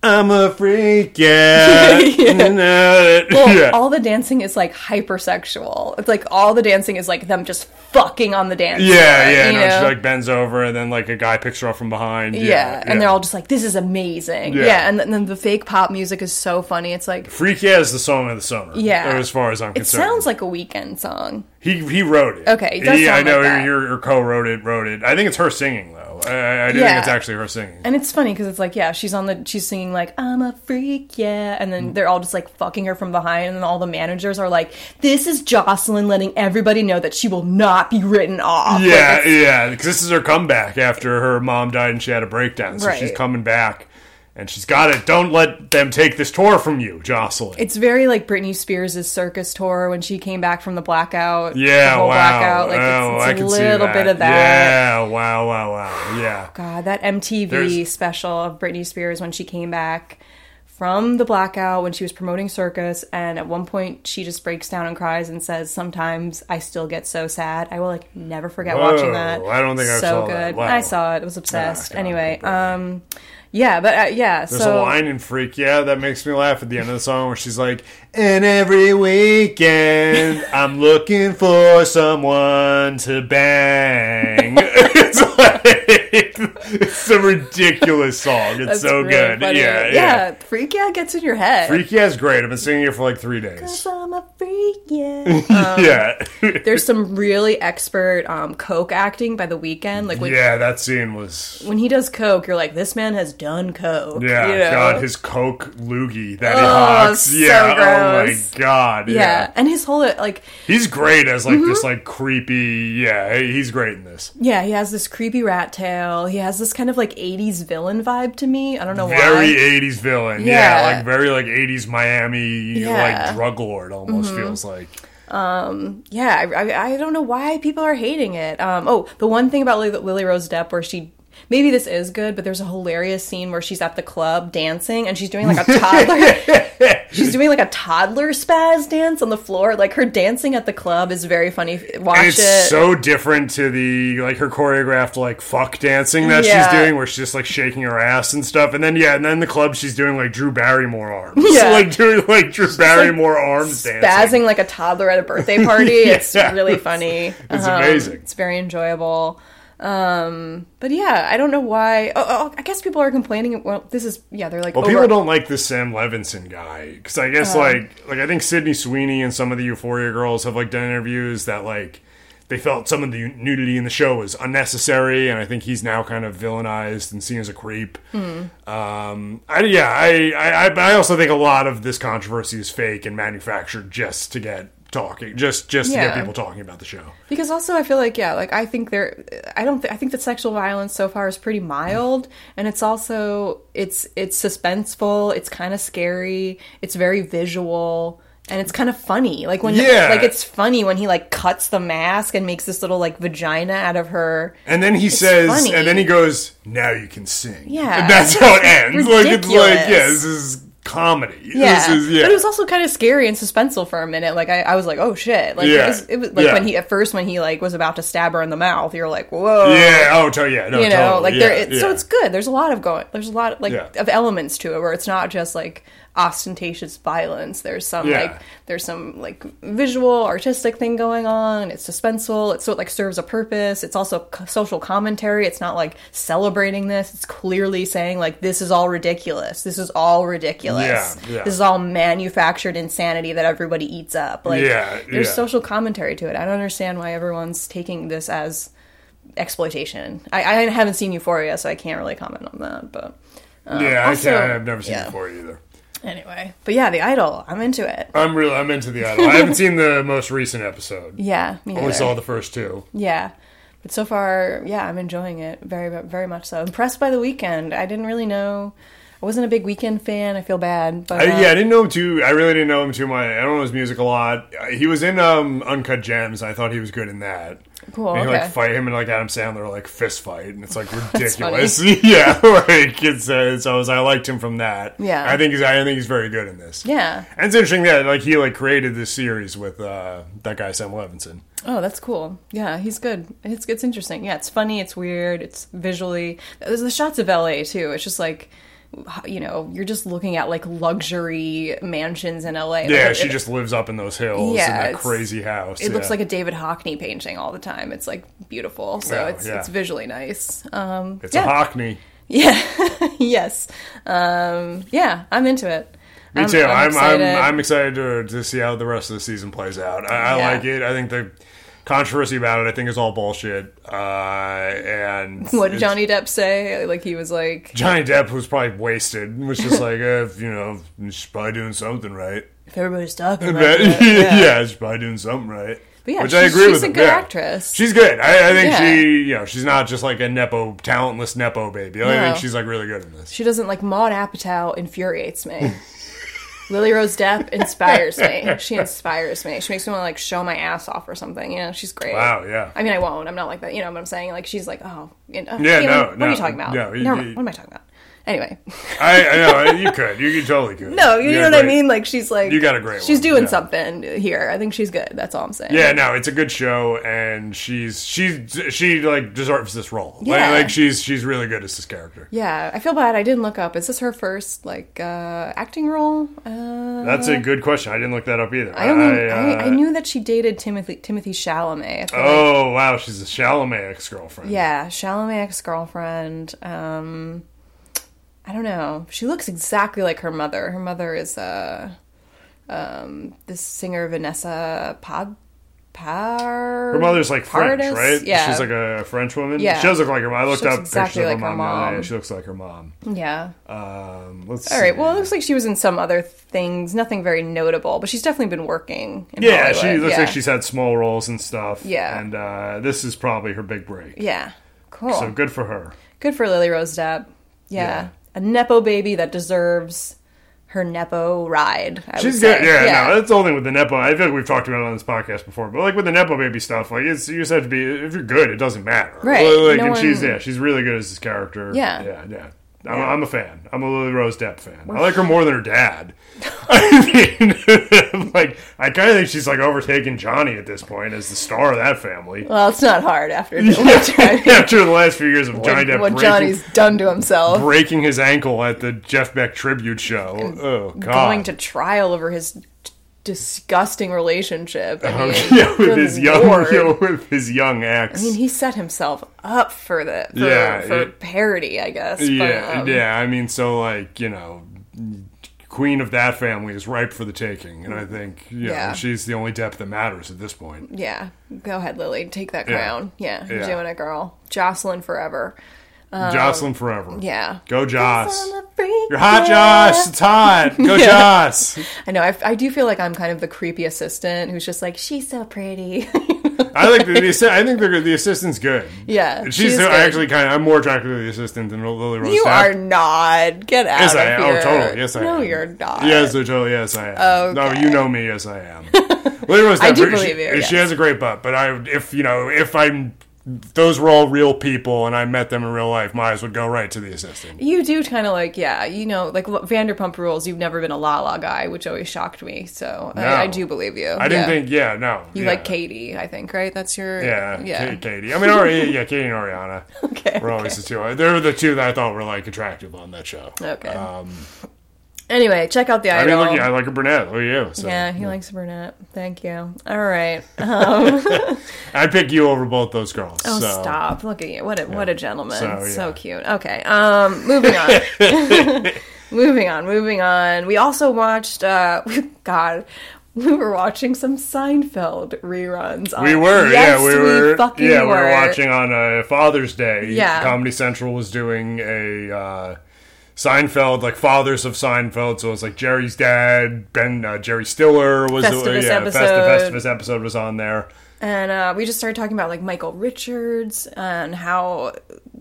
I'm a freak, yeah. yeah. Well, yeah. all the dancing is like hypersexual. It's like all the dancing is like them just fucking on the dance. yeah, floor, yeah. you No, she like bends over, and then like a guy picks her up from behind. Yeah, yeah, and they're all just like, "This is amazing." Yeah. Yeah, and, then- then the fake pop music is so funny. It's like "Freak Yeah" is the song of the summer. Yeah. as far as I'm it concerned. It sounds like a Weeknd song. He he wrote it. Okay, it does He- I know like that. your, your co-wrote it. Wrote it. I think it's her singing though. I, I, do Yeah. think it's actually her singing. And it's funny because it's like, yeah, she's on the, she's singing like, I'm a freak, yeah. And Mm. then they're all just like fucking her from behind. And then all the managers are like, this is Jocelyn letting everybody know that she will not be written off. Yeah, it's- yeah. Because this is her comeback after her mom died and she had a breakdown. So she's coming back, and she's got it. Don't let them take this tour from you, Jocelyn. It's very like Britney Spears' circus tour when she came back from the blackout. yeah, the wow. blackout. Like oh, it's, it's a little bit of that. Yeah, wow, wow, wow. Yeah. God, that MTV There's- special of Britney Spears when she came back from the blackout when she was promoting circus and at one point she just breaks down and cries and says sometimes i still get so sad i will like never forget Whoa, watching that I don't think I so saw good that. Wow. i saw it i was obsessed Ah, God, anyway um yeah but uh, yeah There's so a line in Freak Yeah that makes me laugh at the end of the song where she's like, And every weekend I'm looking for someone to bang. it's like, it's a ridiculous song. It's so really good. funny. Yeah, yeah. yeah freak yeah gets in your head Freak Yeah is great. I've been singing it for like three days. 'Cause I'm a freak yeah Um, yeah. there's some really expert um coke acting by the Weeknd like when yeah, that scene was. when he does coke, you're like, this man has done coke. Yeah, you know? God, his Coke loogie that he Oh, hawks. so yeah, oh my. God. yeah. yeah. and his whole like, He's great as like Mm-hmm. this like creepy. Yeah, he's great in this. yeah, he has this creepy rat tail. He has this kind of like '80s villain vibe to me. I don't know why. Very '80s villain. Yeah. Yeah. like very like '80s Miami Yeah. Mm-hmm. like drug lord almost feels like. Um, Yeah, I, I, I don't know why people are hating it. Um, oh, the one thing about Lily, Lily Rose Depp where she. Maybe this is good, but there's a hilarious scene where she's at the club dancing and she's doing like a toddler. she's doing like a toddler spaz dance on the floor. Like her dancing at the club is very funny. Watch And it's it. so different to the like her choreographed like fuck dancing that she's doing, where she's just like shaking her ass and stuff. And then yeah, and then the club she's doing like Drew Barrymore arms, Yeah. like doing like Drew Barrymore arms dancing. spazzing like a toddler at a birthday party. It's really funny. It's Um, amazing. It's very enjoyable. Um, but yeah, I don't know why. Oh, oh, I guess people are complaining. Well, this is yeah. They're like, Well, over- people don't like this Sam Levinson guy because I guess Uh-huh. like like I think Sydney Sweeney and some of the Euphoria girls have like done interviews that like they felt some of the nudity in the show was unnecessary, and I think he's now kind of villainized and seen as a creep. Hmm. Um, I, yeah, I, I I also think a lot of this controversy is fake and manufactured just to get talking, just just to get people talking about the show. because also I feel like yeah, like I think there. I don't. Th- I think that sexual violence so far is pretty mild, and it's also it's it's suspenseful. It's kind of scary. It's very visual. and it's kind of funny. Like when Yeah. like it's funny when he like cuts the mask and makes this little like vagina out of her. And then he says, funny. and then he goes, "Now you can sing." Yeah. and that's how it ends. Like it's like, Ridiculous. yeah, this is comedy. Yeah. is yeah. But it was also kind of scary and suspenseful for a minute. Like I, I was like, oh shit. Like Yeah. it was, it was like Yeah. when he at first when he like was about to stab her in the mouth, you're like, whoa. yeah. Oh, to, yeah. No, you know, totally. like yeah, there. It, So it's good. There's a lot of going. There's a lot like Yeah. of elements to it where it's not just like ostentatious violence. There's some Yeah. like there's some like visual artistic thing going on. It's suspenseful. It so it like serves a purpose. It's also c- social commentary. It's not like celebrating this. It's clearly saying like this is all ridiculous. This is all ridiculous. Yeah, yeah. This is all manufactured insanity that everybody eats up. Like there's social commentary to it. I don't understand why everyone's taking this as exploitation. I, I haven't seen Euphoria, so I can't really comment on that. But uh, yeah, also- I can't. I've never seen it either. Anyway, but yeah, The Idol, I'm into it. I'm really. I'm into the idol. I haven't seen the most recent episode. Yeah, me Only neither. saw the first two. Yeah, but so far, yeah, I'm enjoying it very, very much so. Impressed by the Weeknd. I didn't really know. I wasn't a big Weeknd fan. I feel bad, but I, uh, yeah, I didn't know him too. I really didn't know him too much. I don't know his music a lot. Uh, He was in um, Uncut Gems. I thought he was good in that. Cool, And he okay. like fight him and like Adam Sandler like fist fight, and it's like ridiculous. yeah, like it's uh, so I, was, I liked him from that. Yeah. I think he's I think he's very good in this. yeah. And it's interesting that like he like created this series with uh, that guy Sam Levinson. Oh, that's cool. Yeah, he's good. It's it's interesting. Yeah, it's funny. It's weird. It's visually. There's the shots of LA too. It's just like, you know, you're just looking at like luxury mansions in LA. Yeah, Like, she it- just lives up in those hills Yeah, in that crazy house. It looks like a David Hockney painting all the time. It's like beautiful. So Yeah, it's yeah. it's visually nice. Um, it's yeah. a Hockney. Yeah. yes. Um, yeah, I'm into it. Me too. I'm I'm, excited. I'm excited to, to see how the rest of the season plays out. I, I like it. I think the controversy about it, I think, is all bullshit. Uh, and what did Johnny Depp say? Like he was like, Johnny Depp was probably wasted. Was just like, uh, you know, she's probably doing something right. if everybody's talking about But, that, yeah. yeah. she's probably doing something right. But yeah, Which I she's- agree she's with a him, good yeah. actress. She's good. I, I think Yeah. she, you know, she's not just like a nepo, talentless nepo baby. I No. think she's like really good in this. She doesn't like Maude Apatow infuriates me. Lily Rose Depp inspires me. She inspires me. She makes me want to like show my ass off or something. You know, she's great. Wow, yeah. I mean, I won't. I'm not like that. You know what I'm saying? Like she's like, oh, you know, Yeah, Caitlin, no, What no, are you talking about? no, you- Never- you- what am I talking about? Anyway, I, I know you could, you could totally could. no, you, know got what I mean. Like she's like, You got a great She's one, doing yeah. something here. I think she's good. That's all I'm saying. Yeah, no, it's a good show, and she's she's she like deserves this role. Like, Yeah. like she's she's really good as this character. Yeah, I feel bad. I didn't look up. Is this her first like uh acting role? Uh, That's a good question. I didn't look that up either. I only uh, I, I knew that she dated Timothy Timothy Chalamet. I feel like- Oh wow, she's a Chalamet ex girlfriend. Yeah, Chalamet ex girlfriend. Um, I don't know. She looks exactly like her mother. Her mother is uh, um, this singer Vanessa Pod. Par- Her mother's like French, right? Yeah, she's like a French woman. Yeah. she does look like her mom. I looked up exactly pictures like of her her mom. Yeah, mom. she looks like her mom. yeah. Um, let's All right. see. Well, it looks like she was in some other things. Nothing very notable, but she's definitely been working. In yeah, she looks yeah. like she's had small roles and stuff. Yeah. and uh, this is probably her big break. Yeah. Cool. So good for her. Good for Lily Rose Depp. Yeah. Yeah. A Nepo baby that deserves her Nepo ride. I She's good. say. Yeah, no, that's the only thing with the Nepo. I feel like we've talked about it on this podcast before, but like with the Nepo baby stuff, like it's you just have to be if you're good, it doesn't matter. Right. Like, No and she's yeah, she's really good as this character. Yeah. Yeah, yeah. I'm, I'm a fan. I'm a Lily Rose Depp fan. I like her more than her dad. I mean, like I kind of think she's like overtaking Johnny at this point as the star of that family. Well, it's not hard after what, Johnny- After the last few years of Johnny Depp what breaking, Johnny's done to himself. breaking his ankle at the Jeff Beck tribute show. Oh God! Going to trial over his disgusting relationship. I mean, yeah, with his young, Lord. yeah, with his young ex. I mean, he set himself up for the for, Yeah, for it- parody, I guess. yeah, but, um, yeah. I mean, so like you know, queen of that family is ripe for the taking, and I think you know, Yeah. she's the only Depp that matters at this point. Yeah, go ahead, Lily. Take that crown. Yeah, Yeah. doing it, girl. Jocelyn forever. Jocelyn forever. Um, Yeah. Go Joss. On a freak, You're hot, yeah. Josh. It's hot. Go Yeah. Joss. I know. I, I do feel like I'm kind of the creepy assistant who's just like, she's so pretty. I like the, the I think the, the assistant's good. yeah. She's she's so- good. actually kind of. I'm more attracted to the assistant than Lily Rose. You are not. Get out Yes, of I am. here. Oh, totally. Yes, I no, am. you're not. Yes, oh, totally. Yes, I am. No, you know me. Yes, I am. Lily Rose I do she- believe you, She has a great butt, but I, if you know, if I'm, those were all real people, and I met them in real life, my eyes would go right to the assistant. You do kind of like, yeah, you know, like Vanderpump Rules. You've never been a Lala guy, which always shocked me. So No. I, I do believe you. I didn't Yeah. think. Yeah, no. you yeah. like Katie. I think, right? That's your Yeah, yeah. Katie. I mean, or, yeah, Katie and Ariana. Okay, We're always the two. They're the two that I thought were like attractive on that show. Okay. Um, Anyway, check out the I mean, idol. look, I like a brunette. Look at you. So. yeah, he likes a brunette. Thank you. All right. Um, I'd pick you over both those girls. oh, so. stop! Look at you. What a what a gentleman. So, So, cute. Okay. Um, moving on. moving on. Moving on. We also watched. Uh, God. We were watching some Seinfeld reruns. On, We were, yes, yeah, we were, yeah, we were. were watching on uh, Father's Day. Yeah. Comedy Central was doing a uh, Seinfeld, like Fathers of Seinfeld. So it was like Jerry's dad, Ben, uh, Jerry Stiller was Festivus yeah, episode. Festiv- Festivus episode was on there. and uh, we just started talking about like Michael Richards and how,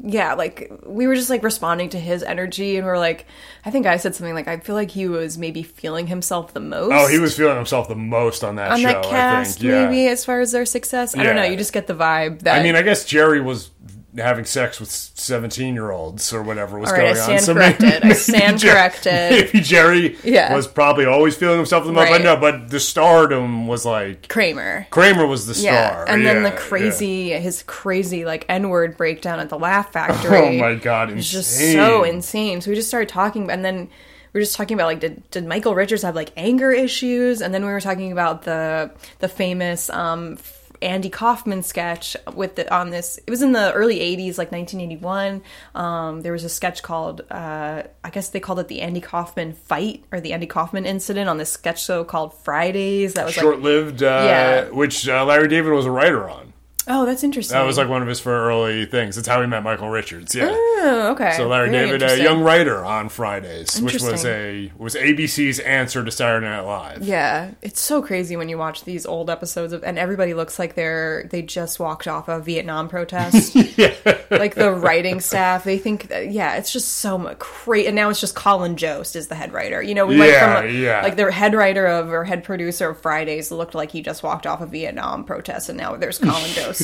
yeah, like we were just like responding to his energy, and we are like, I think I said something like, I feel like he was maybe feeling himself the most. Oh, he was feeling himself the most on that on show. that cast, I think. Yeah. maybe as far as their success. I don't know. You just get the vibe that. I mean, I guess Jerry was having sex with seventeen-year-olds or whatever was All right, I going stand on. So corrected. maybe- I stand Jer- corrected. Maybe Jerry Yeah. was probably always feeling himself in the most. Right. But no, but the stardom was like Kramer. Kramer was the Yeah, star. and then Yeah, the crazy, his crazy like N word breakdown at the Laugh Factory. Oh my God, It's just so insane. So we just started talking, and then we were just talking about like, did did Michael Richards have like anger issues? And then we were talking about the the famous um, Andy Kaufman sketch with the on this. It was in the early '80s, like 1981. Um, there was a sketch called, uh, I guess they called it the Andy Kaufman fight or the Andy Kaufman incident on this sketch show called Fridays. That was short-lived, uh, Yeah. which uh, Larry David was a writer on. Oh, that's interesting. That was like one of his for early things. It's how he met Michael Richards. Yeah. Oh, okay. So Larry Very David, a young writer on Fridays, which was a was ABC's answer to Saturday Night Live. Yeah, it's so crazy when you watch these old episodes of, and everybody looks like they're they just walked off a Vietnam protest. yeah. Like the writing staff, they think, that, yeah, it's just so much crazy. And now it's just Colin Jost is the head writer. You know, we went Yeah, from yeah. like the head writer of or head producer of Fridays looked like he just walked off a Vietnam protest, and now there's Colin Jost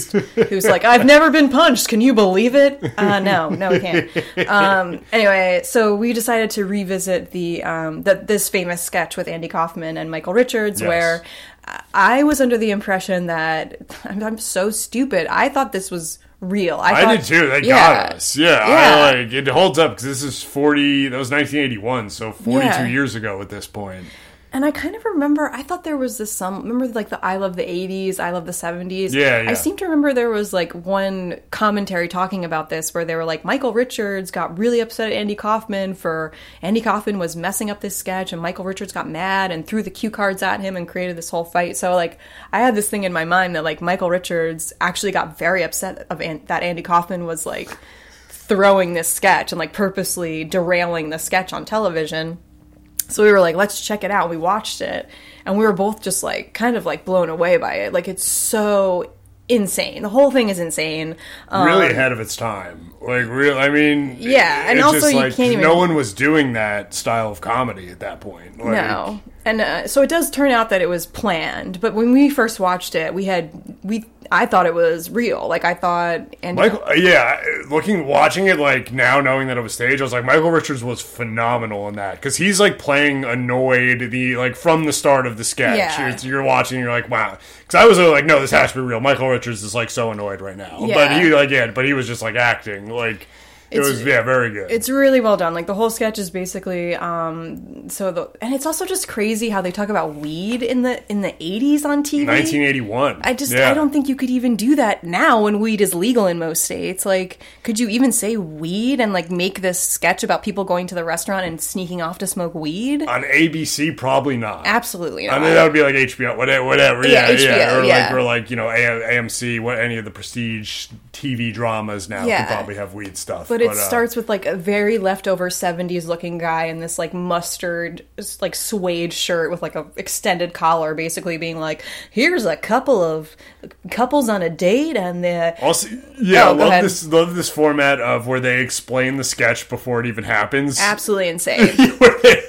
who's like, I've never been punched. Can you believe it? Uh, no, no, we can't. Um, anyway, so we decided to revisit the um, the this famous sketch with Andy Kaufman and Michael Richards, Yes. where I was under the impression that I'm, I'm so stupid. I thought this was real. I, I did too. They yeah. got us. Yeah, Yeah. I like it holds up because this is forty. That was nineteen eighty one, so forty two Yeah. years ago at this point. And I kind of remember, I thought there was this some, remember like the I love the 80s, I love the 70s? Yeah, yeah. I seem to remember there was like one commentary talking about this where they were like, Michael Richards got really upset at Andy Kaufman for, Andy Kaufman was messing up this sketch and Michael Richards got mad and threw the cue cards at him and created this whole fight. So like, I had this thing in my mind that like Michael Richards actually got very upset of An- that Andy Kaufman was like throwing this sketch and like purposely derailing the sketch on television. So we were like, let's check it out. We watched it, and we were both just like, kind of like blown away by it. Like, it's so insane. The whole thing is insane. Um, Really ahead of its time. Like real. I mean, Yeah, and it's also you like can't even- no one was doing that style of comedy at that point. Like, no, and uh, so it does turn out that it was planned. But when we first watched it, we had we I thought it was real. Like I thought, and Michael, yeah, looking, watching it like now, knowing that it was staged, I was like, Michael Richards was phenomenal in that because he's like playing annoyed the like from the start of the sketch. Yeah. You're, you're watching, you're like, wow, because I was uh, like, no, this has to be real. Michael Richards is like so annoyed right now, but he like yeah, but he was just like acting like it was yeah, very good. It's really well done. Like the whole sketch is basically um so the and it's also just crazy how they talk about weed in the in the 80s on TV. 1981. I just Yeah. I don't think you could even do that now when weed is legal in most states. Like could you even say weed and like make this sketch about people going to the restaurant and sneaking off to smoke weed? on ABC. Probably not. Absolutely not. I mean, that would be like HBO, whatever, whatever. Yeah, Yeah, yeah, HBO, or yeah. like, or like you know, AMC, what any of the prestige TV dramas now could probably have weed stuff. but it uh, starts with like a very leftover 70s looking guy in this like mustard like suede shirt with like a extended collar basically being like here's a couple of couples on a date and the Also, yeah, Oh, love ahead. this. Love this format of where they explain the sketch before it even happens. absolutely insane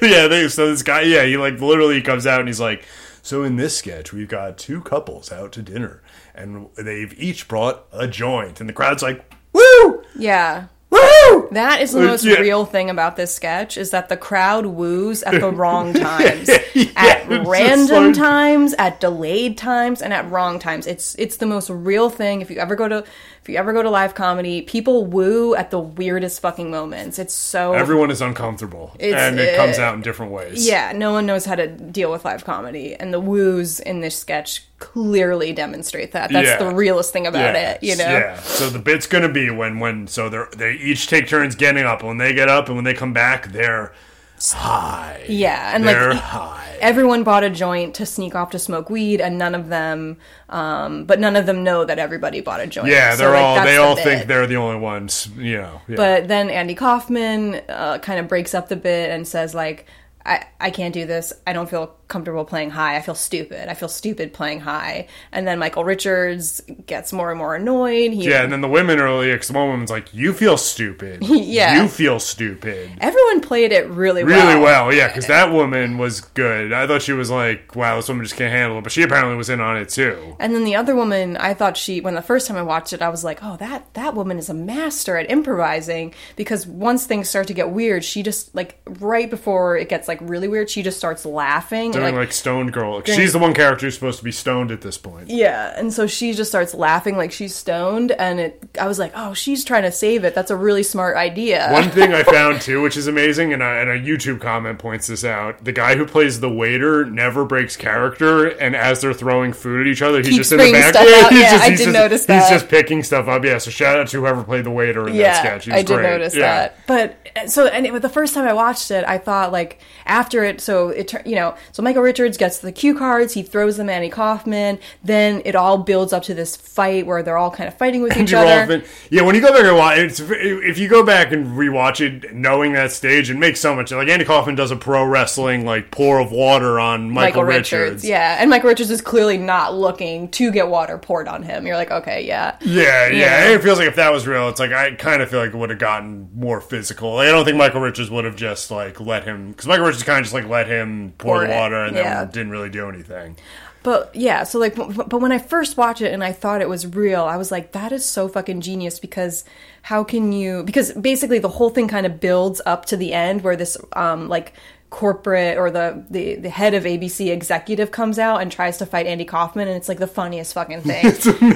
yeah, they, so this guy, yeah, he like literally comes out and he's like, "So in this sketch, we've got two couples out to dinner, and they've each brought a joint, and the crowd's like, woo, yeah woo." that is the Uh, most yeah. real thing about this sketch is that the crowd woos at the wrong times Yeah, at random like- times at delayed times and at wrong times it's it's the most real thing if you ever go to if you ever go to live comedy people woo at the weirdest fucking moments it's so Everyone is uncomfortable, It's, and it comes uh, out in different ways. Yeah, no one knows how to deal with live comedy, and the woos in this sketch clearly demonstrate that. That's Yeah. the realest thing about Yeah, it, you know. Yeah. So the bit's gonna be when when so they they each take turns getting up. When they get up and when they come back, they're high. Yeah, and they're like high. everyone bought a joint to sneak off to smoke weed, and none of them, um, but none of them know that everybody bought a joint. Yeah, they're like, all they the all bit. think they're the only ones. You know. Yeah. But then Andy Kaufman uh, kind of breaks up the bit and says like. I, I can't do this. I don't feel comfortable playing high. I feel stupid. I feel stupid playing high. And then Michael Richards gets more and more annoyed. He, Yeah, and then the women are like, because one woman's like, "You feel stupid. Yeah. you feel stupid." Everyone played it really well. Really well, yeah, because that woman was good. I thought she was like, "Wow, this woman just can't handle it," but she apparently was in on it too. And then the other woman, I thought she when the first time I watched it, I was like, "Oh, that that woman is a master at improvising." Because once things start to get weird, she just like right before it gets like really weird, she just starts laughing. Doing like, like, stoned girl. She's the one character who's supposed to be stoned at this point. yeah, and so she just starts laughing like she's stoned, and it. I was like, "Oh, she's trying to save it. That's a really smart idea." One thing I found too, which is amazing, and a, and a YouTube comment points this out: the guy who plays the waiter never breaks character, and as they're throwing food at each other, he's Keeps just in the back. stuff out. he's Yeah, just, I he's did just- notice that. He's just picking stuff up. Yeah, so shout out to whoever played the waiter in that sketch. He was I did great. notice Yeah. that. But so and it, the first time I watched it, I thought like after it, so it you know, so Michael Richards gets the cue cards, he throws them at Andy Kaufman, then it all builds up to this fight where they're all kind of fighting with each other. Yeah, when you go back and watch, it's, if you go back and rewatch it, knowing that stage, it makes so much. Like Andy Kaufman does a pro wrestling like pour of water on Michael, Michael Richards. Richards, yeah, and Michael Richards is clearly not looking to get water poured on him. You're like, okay, yeah, Yeah, yeah. Yeah. It feels like if that was real, it's like I kind of feel like it would have gotten more physical. Like, I don't think Michael Richards would have just like let him because Michael Richards kind of just like let him pour Pour the it, water and yeah. then didn't really do anything. But yeah, so like, but but when I first watched it and I thought it was real, I was like, that is so fucking genius because how can you? Because basically the whole thing kind of builds up to the end where this, um, like corporate or the, the the head of ABC executive comes out and tries to fight Andy Kaufman and it's like the funniest fucking thing.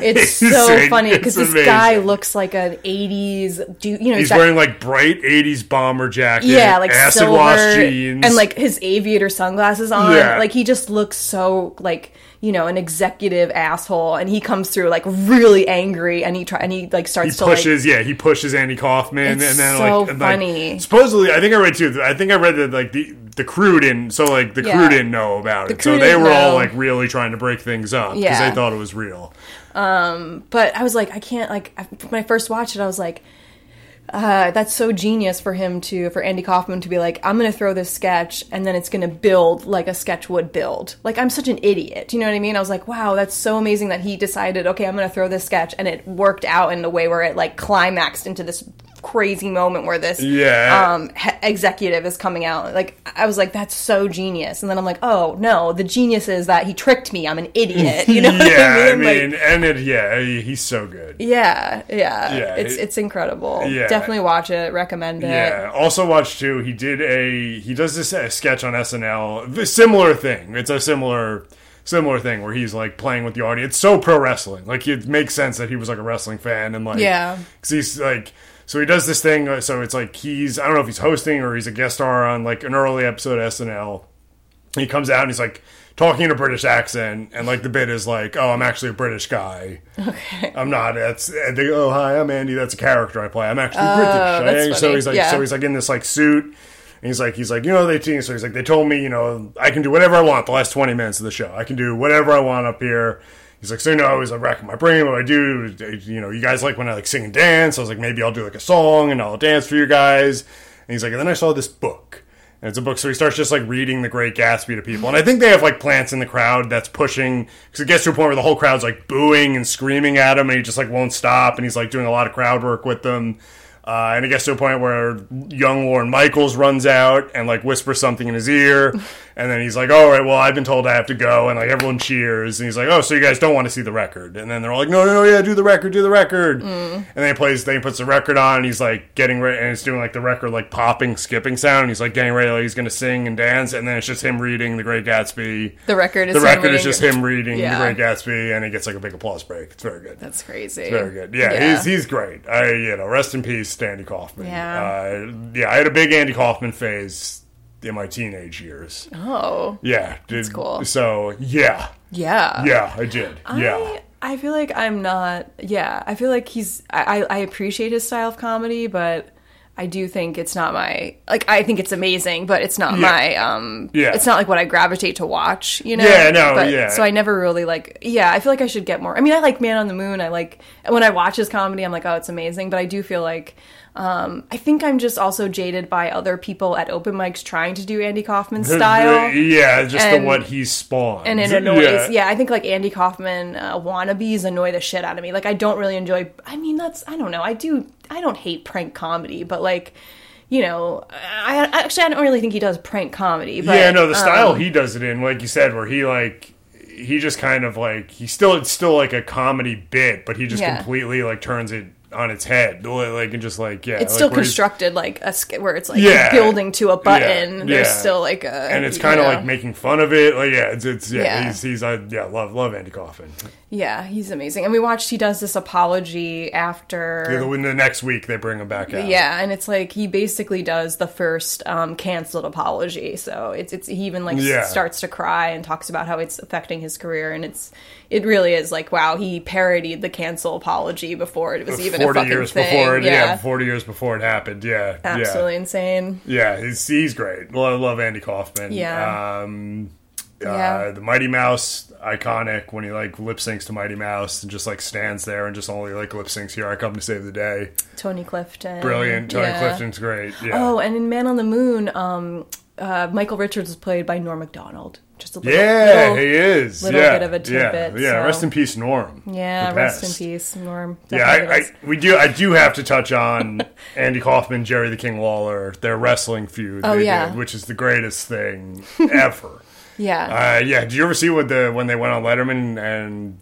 it's, so funny because It's this guy looks like an 80s dude, you know, He's got- wearing like bright '80s bomber jacket, yeah, like acid silver wash jeans, and like his aviator sunglasses on. Yeah. Like he just looks so like you know an executive asshole, and he comes through like really angry, and he try and he like starts he to like pushes, yeah, he pushes Andy Kaufman, It's and then so like, and, like, funny. supposedly, I think I read too. I think I read that like the the crew didn't, so like the crew didn't know about it, so they were all like really trying to break things up because Yeah. they thought it was real. but I was like, I can't like I- when I first watched it, I was like, uh, that's so genius for him to for Andy Kaufman to be like, I'm gonna throw this sketch and then it's gonna build like a sketch would build. Like I'm such an idiot, you know what I mean? I was like, wow, that's so amazing that he decided, okay, I'm gonna throw this sketch and it worked out in a way where it like climaxed into this crazy moment where this Yeah. um he- executive is coming out like i was like that's so genius and then i'm like oh no the genius is that he tricked me i'm an idiot you know what yeah, i I mean, Like, and it, yeah, he's so good. yeah, yeah, Yeah, It's it- it's incredible. yeah. Definitely watch it. Recommend it. Yeah. Also, watch too. He did a he does this uh, sketch on SNL. The similar thing. It's a similar similar thing where he's like playing with the audience. It's so pro wrestling. Like it makes sense that he was like a wrestling fan and like Yeah. because he's like. So he does this thing. uh, So it's like he's I don't know if he's hosting or he's a guest star on like an early episode of SNL. He comes out and he's like talking in a British accent, and like the bit is like, "Oh, I'm actually a British guy. Okay, I'm not." That's they go, "Oh, hi, I'm Andy. That's a character I play. I'm actually British." Oh, that's And so he's like, Yeah. so he's like in this like suit. And he's like, he's like, you know, they team. So he's like, they told me, you know, I can do whatever I want the last 20 minutes of the show. I can do whatever I want up here. He's like, so you know, I was like racking my brain. What I do, you know, you guys like when I like sing and dance. I was like, maybe I'll do like a song and I'll dance for you guys. And he's like, and then I saw this book. And it's a book, so he starts just like reading The Great Gatsby to people. And I think they have like plants in the crowd that's pushing, because it gets to a point where the whole crowd's like booing and screaming at him, and he just like won't stop. And he's like doing a lot of crowd work with them. Uh, and it gets to a point where young Lorne Michaels runs out and like whispers something in his ear, and then he's like, "All right, well, I've been told I have to go," and like everyone cheers, and he's like, "Oh, so you guys don't want to see the record?" And then they're all like, "No, no, no, yeah, do the record, do the record." And then he plays, then he puts the record on, and he's like getting ready, and it's doing like the record like popping, skipping sound. And he's like getting ready, like he's gonna sing and dance, and then it's just him reading The Great Gatsby. The record is The record is just him reading Yeah. The Great Gatsby, and he gets like a big applause break. It's very good. That's crazy. Very good. Yeah, he's he's great. I you know, rest in peace, Andy Kaufman. Yeah. uh, yeah. I had a big Andy Kaufman phase in my teenage years. oh, Yeah, did, cool. So yeah, yeah. yeah, I did. yeah, I, I feel like I'm not. Yeah, I feel like he's. I, I I appreciate his style of comedy, but I do think it's not my. Like, I think it's amazing, but it's not Yeah. my. Um, Yeah. It's not like what I gravitate to watch. You know. Yeah, no, But- yeah. So I never really like. Yeah, I feel like I should get more. I mean, I like Man on the Moon. I like when I watch his comedy. I'm like, oh, it's amazing. But I do feel like. Um, I think I'm just also jaded by other people at open mics trying to do Andy Kaufman style. yeah, just And- the what he spawned, and it annoys. Yeah. I think like Andy Kaufman uh, wannabes annoy the shit out of me. Like I don't really enjoy. I mean, that's I don't know. I do. I don't hate prank comedy, but like, you know, I, I actually I don't really think he does prank comedy. But, yeah, no, the style um, he does it in, like you said, where he like he just kind of like he still it's still like a comedy bit, but he just Yeah. completely like turns it on its head, like and just like yeah, it's like, still constructed like a sk- where it's like Yeah. building to a button. Yeah, There's yeah. still like a and it's kind of like making fun of it. Like yeah, it's, it's yeah, Yeah. he's he's I yeah love love Andy Kaufman. Yeah, he's amazing. And we watched he does this apology after. Yeah, the, the next week they bring him back out. Yeah, and it's like he basically does the first um, canceled apology. So it's it's he even like s- Yeah. starts to cry and talks about how it's affecting his career, and it's it really is like wow, he parodied the cancel apology before it was even a forty years thing. before it, yeah. yeah, forty years before it happened. Yeah, absolutely insane. yeah, yeah. He's he's great. Well, I love Andy Kaufman. Yeah. Um, Yeah. Uh, the Mighty Mouse iconic when he like lip syncs to Mighty Mouse and just like stands there and just only like lip syncs. Here I come to save the day. Tony Clifton, Brilliant. Tony yeah. Clifton's great. Yeah. Oh, and in Man on the Moon, um, uh, Michael Richards was played by Norm Macdonald. Just a little, yeah, little- he is. little yeah. bit of a tidbit, Yeah, yeah. so- Rest in peace, Norm. yeah, rest in peace, Norm. Yeah, I, I, we do. I do have to touch on Andy Kaufman, Jerry the King Lawler, their wrestling feud. Oh, they yeah. did, which is the greatest thing ever. Yeah. uh, yeah, did you ever see what the when they went on Letterman and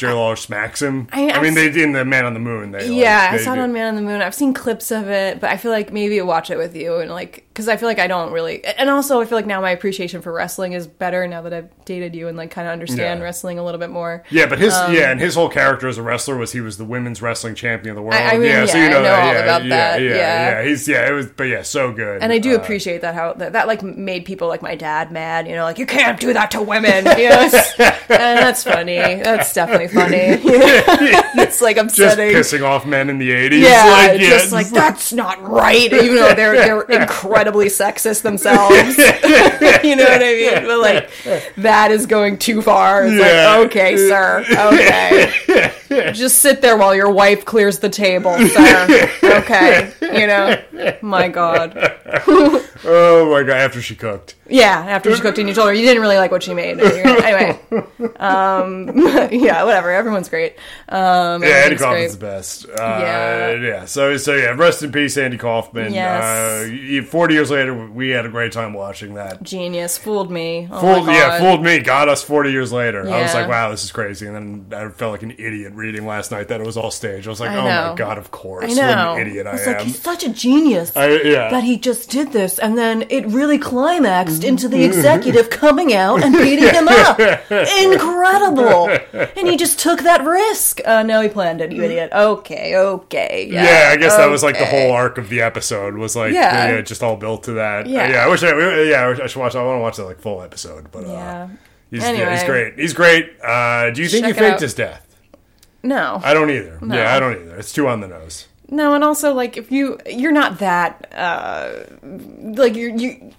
Jerry Lawler smacks him? I- I, mean, they did in the Man on the Moon. They, like, Yeah, I saw it on Man on the Moon. I've seen clips of it, but I feel like maybe I'll watch it with you and like because I feel like I don't really, and also I feel like now my appreciation for wrestling is better now that I've dated you and like kind of understand Yeah. wrestling a little bit more. Yeah, but his yeah, and his whole character as a wrestler was he was the women's wrestling champion of the world. I mean, yeah, so you know, I know that, all yeah, about yeah, that, Yeah, yeah. yeah, he's yeah, it was, but yeah, so good. And I do Uh, appreciate that how that, that like made people like my dad mad. You know, like you can't do that to women. You know, and that's funny. That's definitely funny. it's like just upsetting. pissing off men in the eighties. Yeah, like, yeah, just like that's not right. Even though they're they're incredibly sexist themselves, you know what I mean. But like that is going too far. It's Yeah. like okay, sir, okay, just sit there while your wife clears the table, sir. Okay, you know, my God, oh my god, after she cooked. yeah. After she cooked and you told her you didn't really like what she made. Anyway, um, yeah, whatever. Everyone's great. Um, Yeah, Andy Kaufman's great. the best. Uh, Yeah. yeah. So so yeah, rest in peace, Andy Kaufman. Yes. Uh, Forty years later, we had a great time watching that. Genius fooled me. Oh Fooled, yeah, fooled me. Got us forty years later. I was like, wow, this is crazy. And then I felt like an idiot reading last night that it was all staged. I was like, I oh know. my god, of course. I know. What an idiot I it's am. like he's such a genius I, yeah. that he just did this, and then it really climaxed into the executive coming out and beating him up. Incredible! And he just took that risk. Uh, no, he planned it, you idiot. Okay, okay, yeah. yeah, I guess that was like the okay. whole arc of the episode was like Yeah. yeah, just all built to that. Yeah. yeah. I wish I yeah I, wish I should watch. I want to watch that like full episode, but uh, Yeah. he's yeah, he's great. He's great. Uh, do you think Check he it faked out. his death? No, I don't either. Yeah, I don't either. It's too on the nose. no, and also like if you you're not that uh like you're you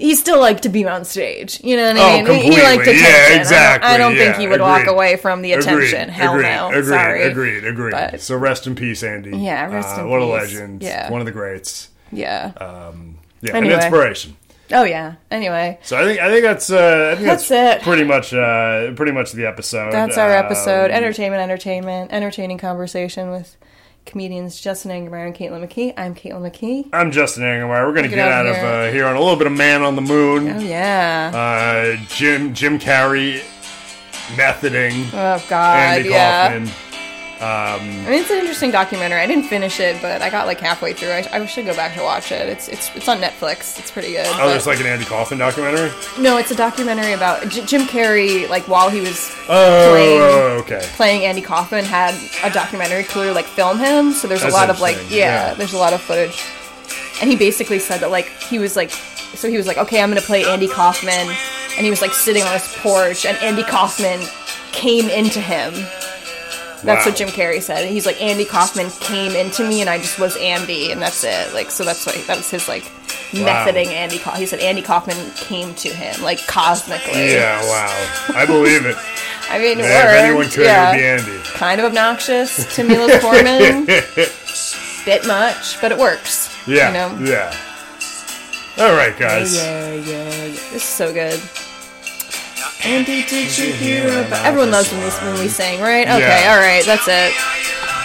he still liked to be on stage. You know what Oh, I mean? He- He liked attention. Yeah, I don't- exactly. I don't, think he would walk away from the attention. Agreed, Hell agreed, no. Agreed. Sorry. Agreed. Agreed. But- so rest in peace, Andy. Yeah, rest Uh, in what a peace. legend. Yeah. One of the greats. Yeah. Um, Yeah, Anyway. an inspiration. oh yeah. Anyway, So I think I think that's uh, I think that's, That's it. pretty much uh, pretty much the episode. that's our episode. Um, Entertainment, entertainment, entertaining conversation with comedians Justin Angermeyer and Caitlin McKee. I'm Caitlin McKee. I'm Justin Angermeyer. We're gonna Get get, out of here. uh, here on a little bit of Man on the Moon. Oh yeah. Uh, Jim Jim Carrey methoding oh God. Andy yeah. Kaufman. Um, I mean, it's an interesting documentary. I didn't finish it, but I got like halfway through. I, I should go back to watch it. It's it's it's on Netflix. It's pretty good. oh, there's like an Andy Kaufman documentary. no, it's a documentary about J- Jim Carrey. Like while he was Oh, okay. playing Andy Kaufman, had a documentary crew like film him. So there's That's a lot of like yeah, yeah. there's a lot of footage. And he basically said that like he was like so he was like okay I'm gonna play Andy Kaufman, and he was like sitting on his porch, and Andy Kaufman came into him. That's Wow. what Jim Carrey said. He's like Andy Kaufman came into me, and I just was Andy, and that's it. Like so, that's like that was his like Wow. methoding Andy. Ka- he said Andy Kaufman came to him like cosmically. Yeah, wow. I believe it. I mean, Yeah, if anyone could, yeah. it would be Andy. Kind of obnoxious to Milos Forman. Bit much, but it works. Yeah, You know? yeah. All right, guys. Yeah, yeah, yeah. This is so good. Andy, did you hear about? Everyone loves when we when we sing, right? Okay, Yeah. all right, that's it.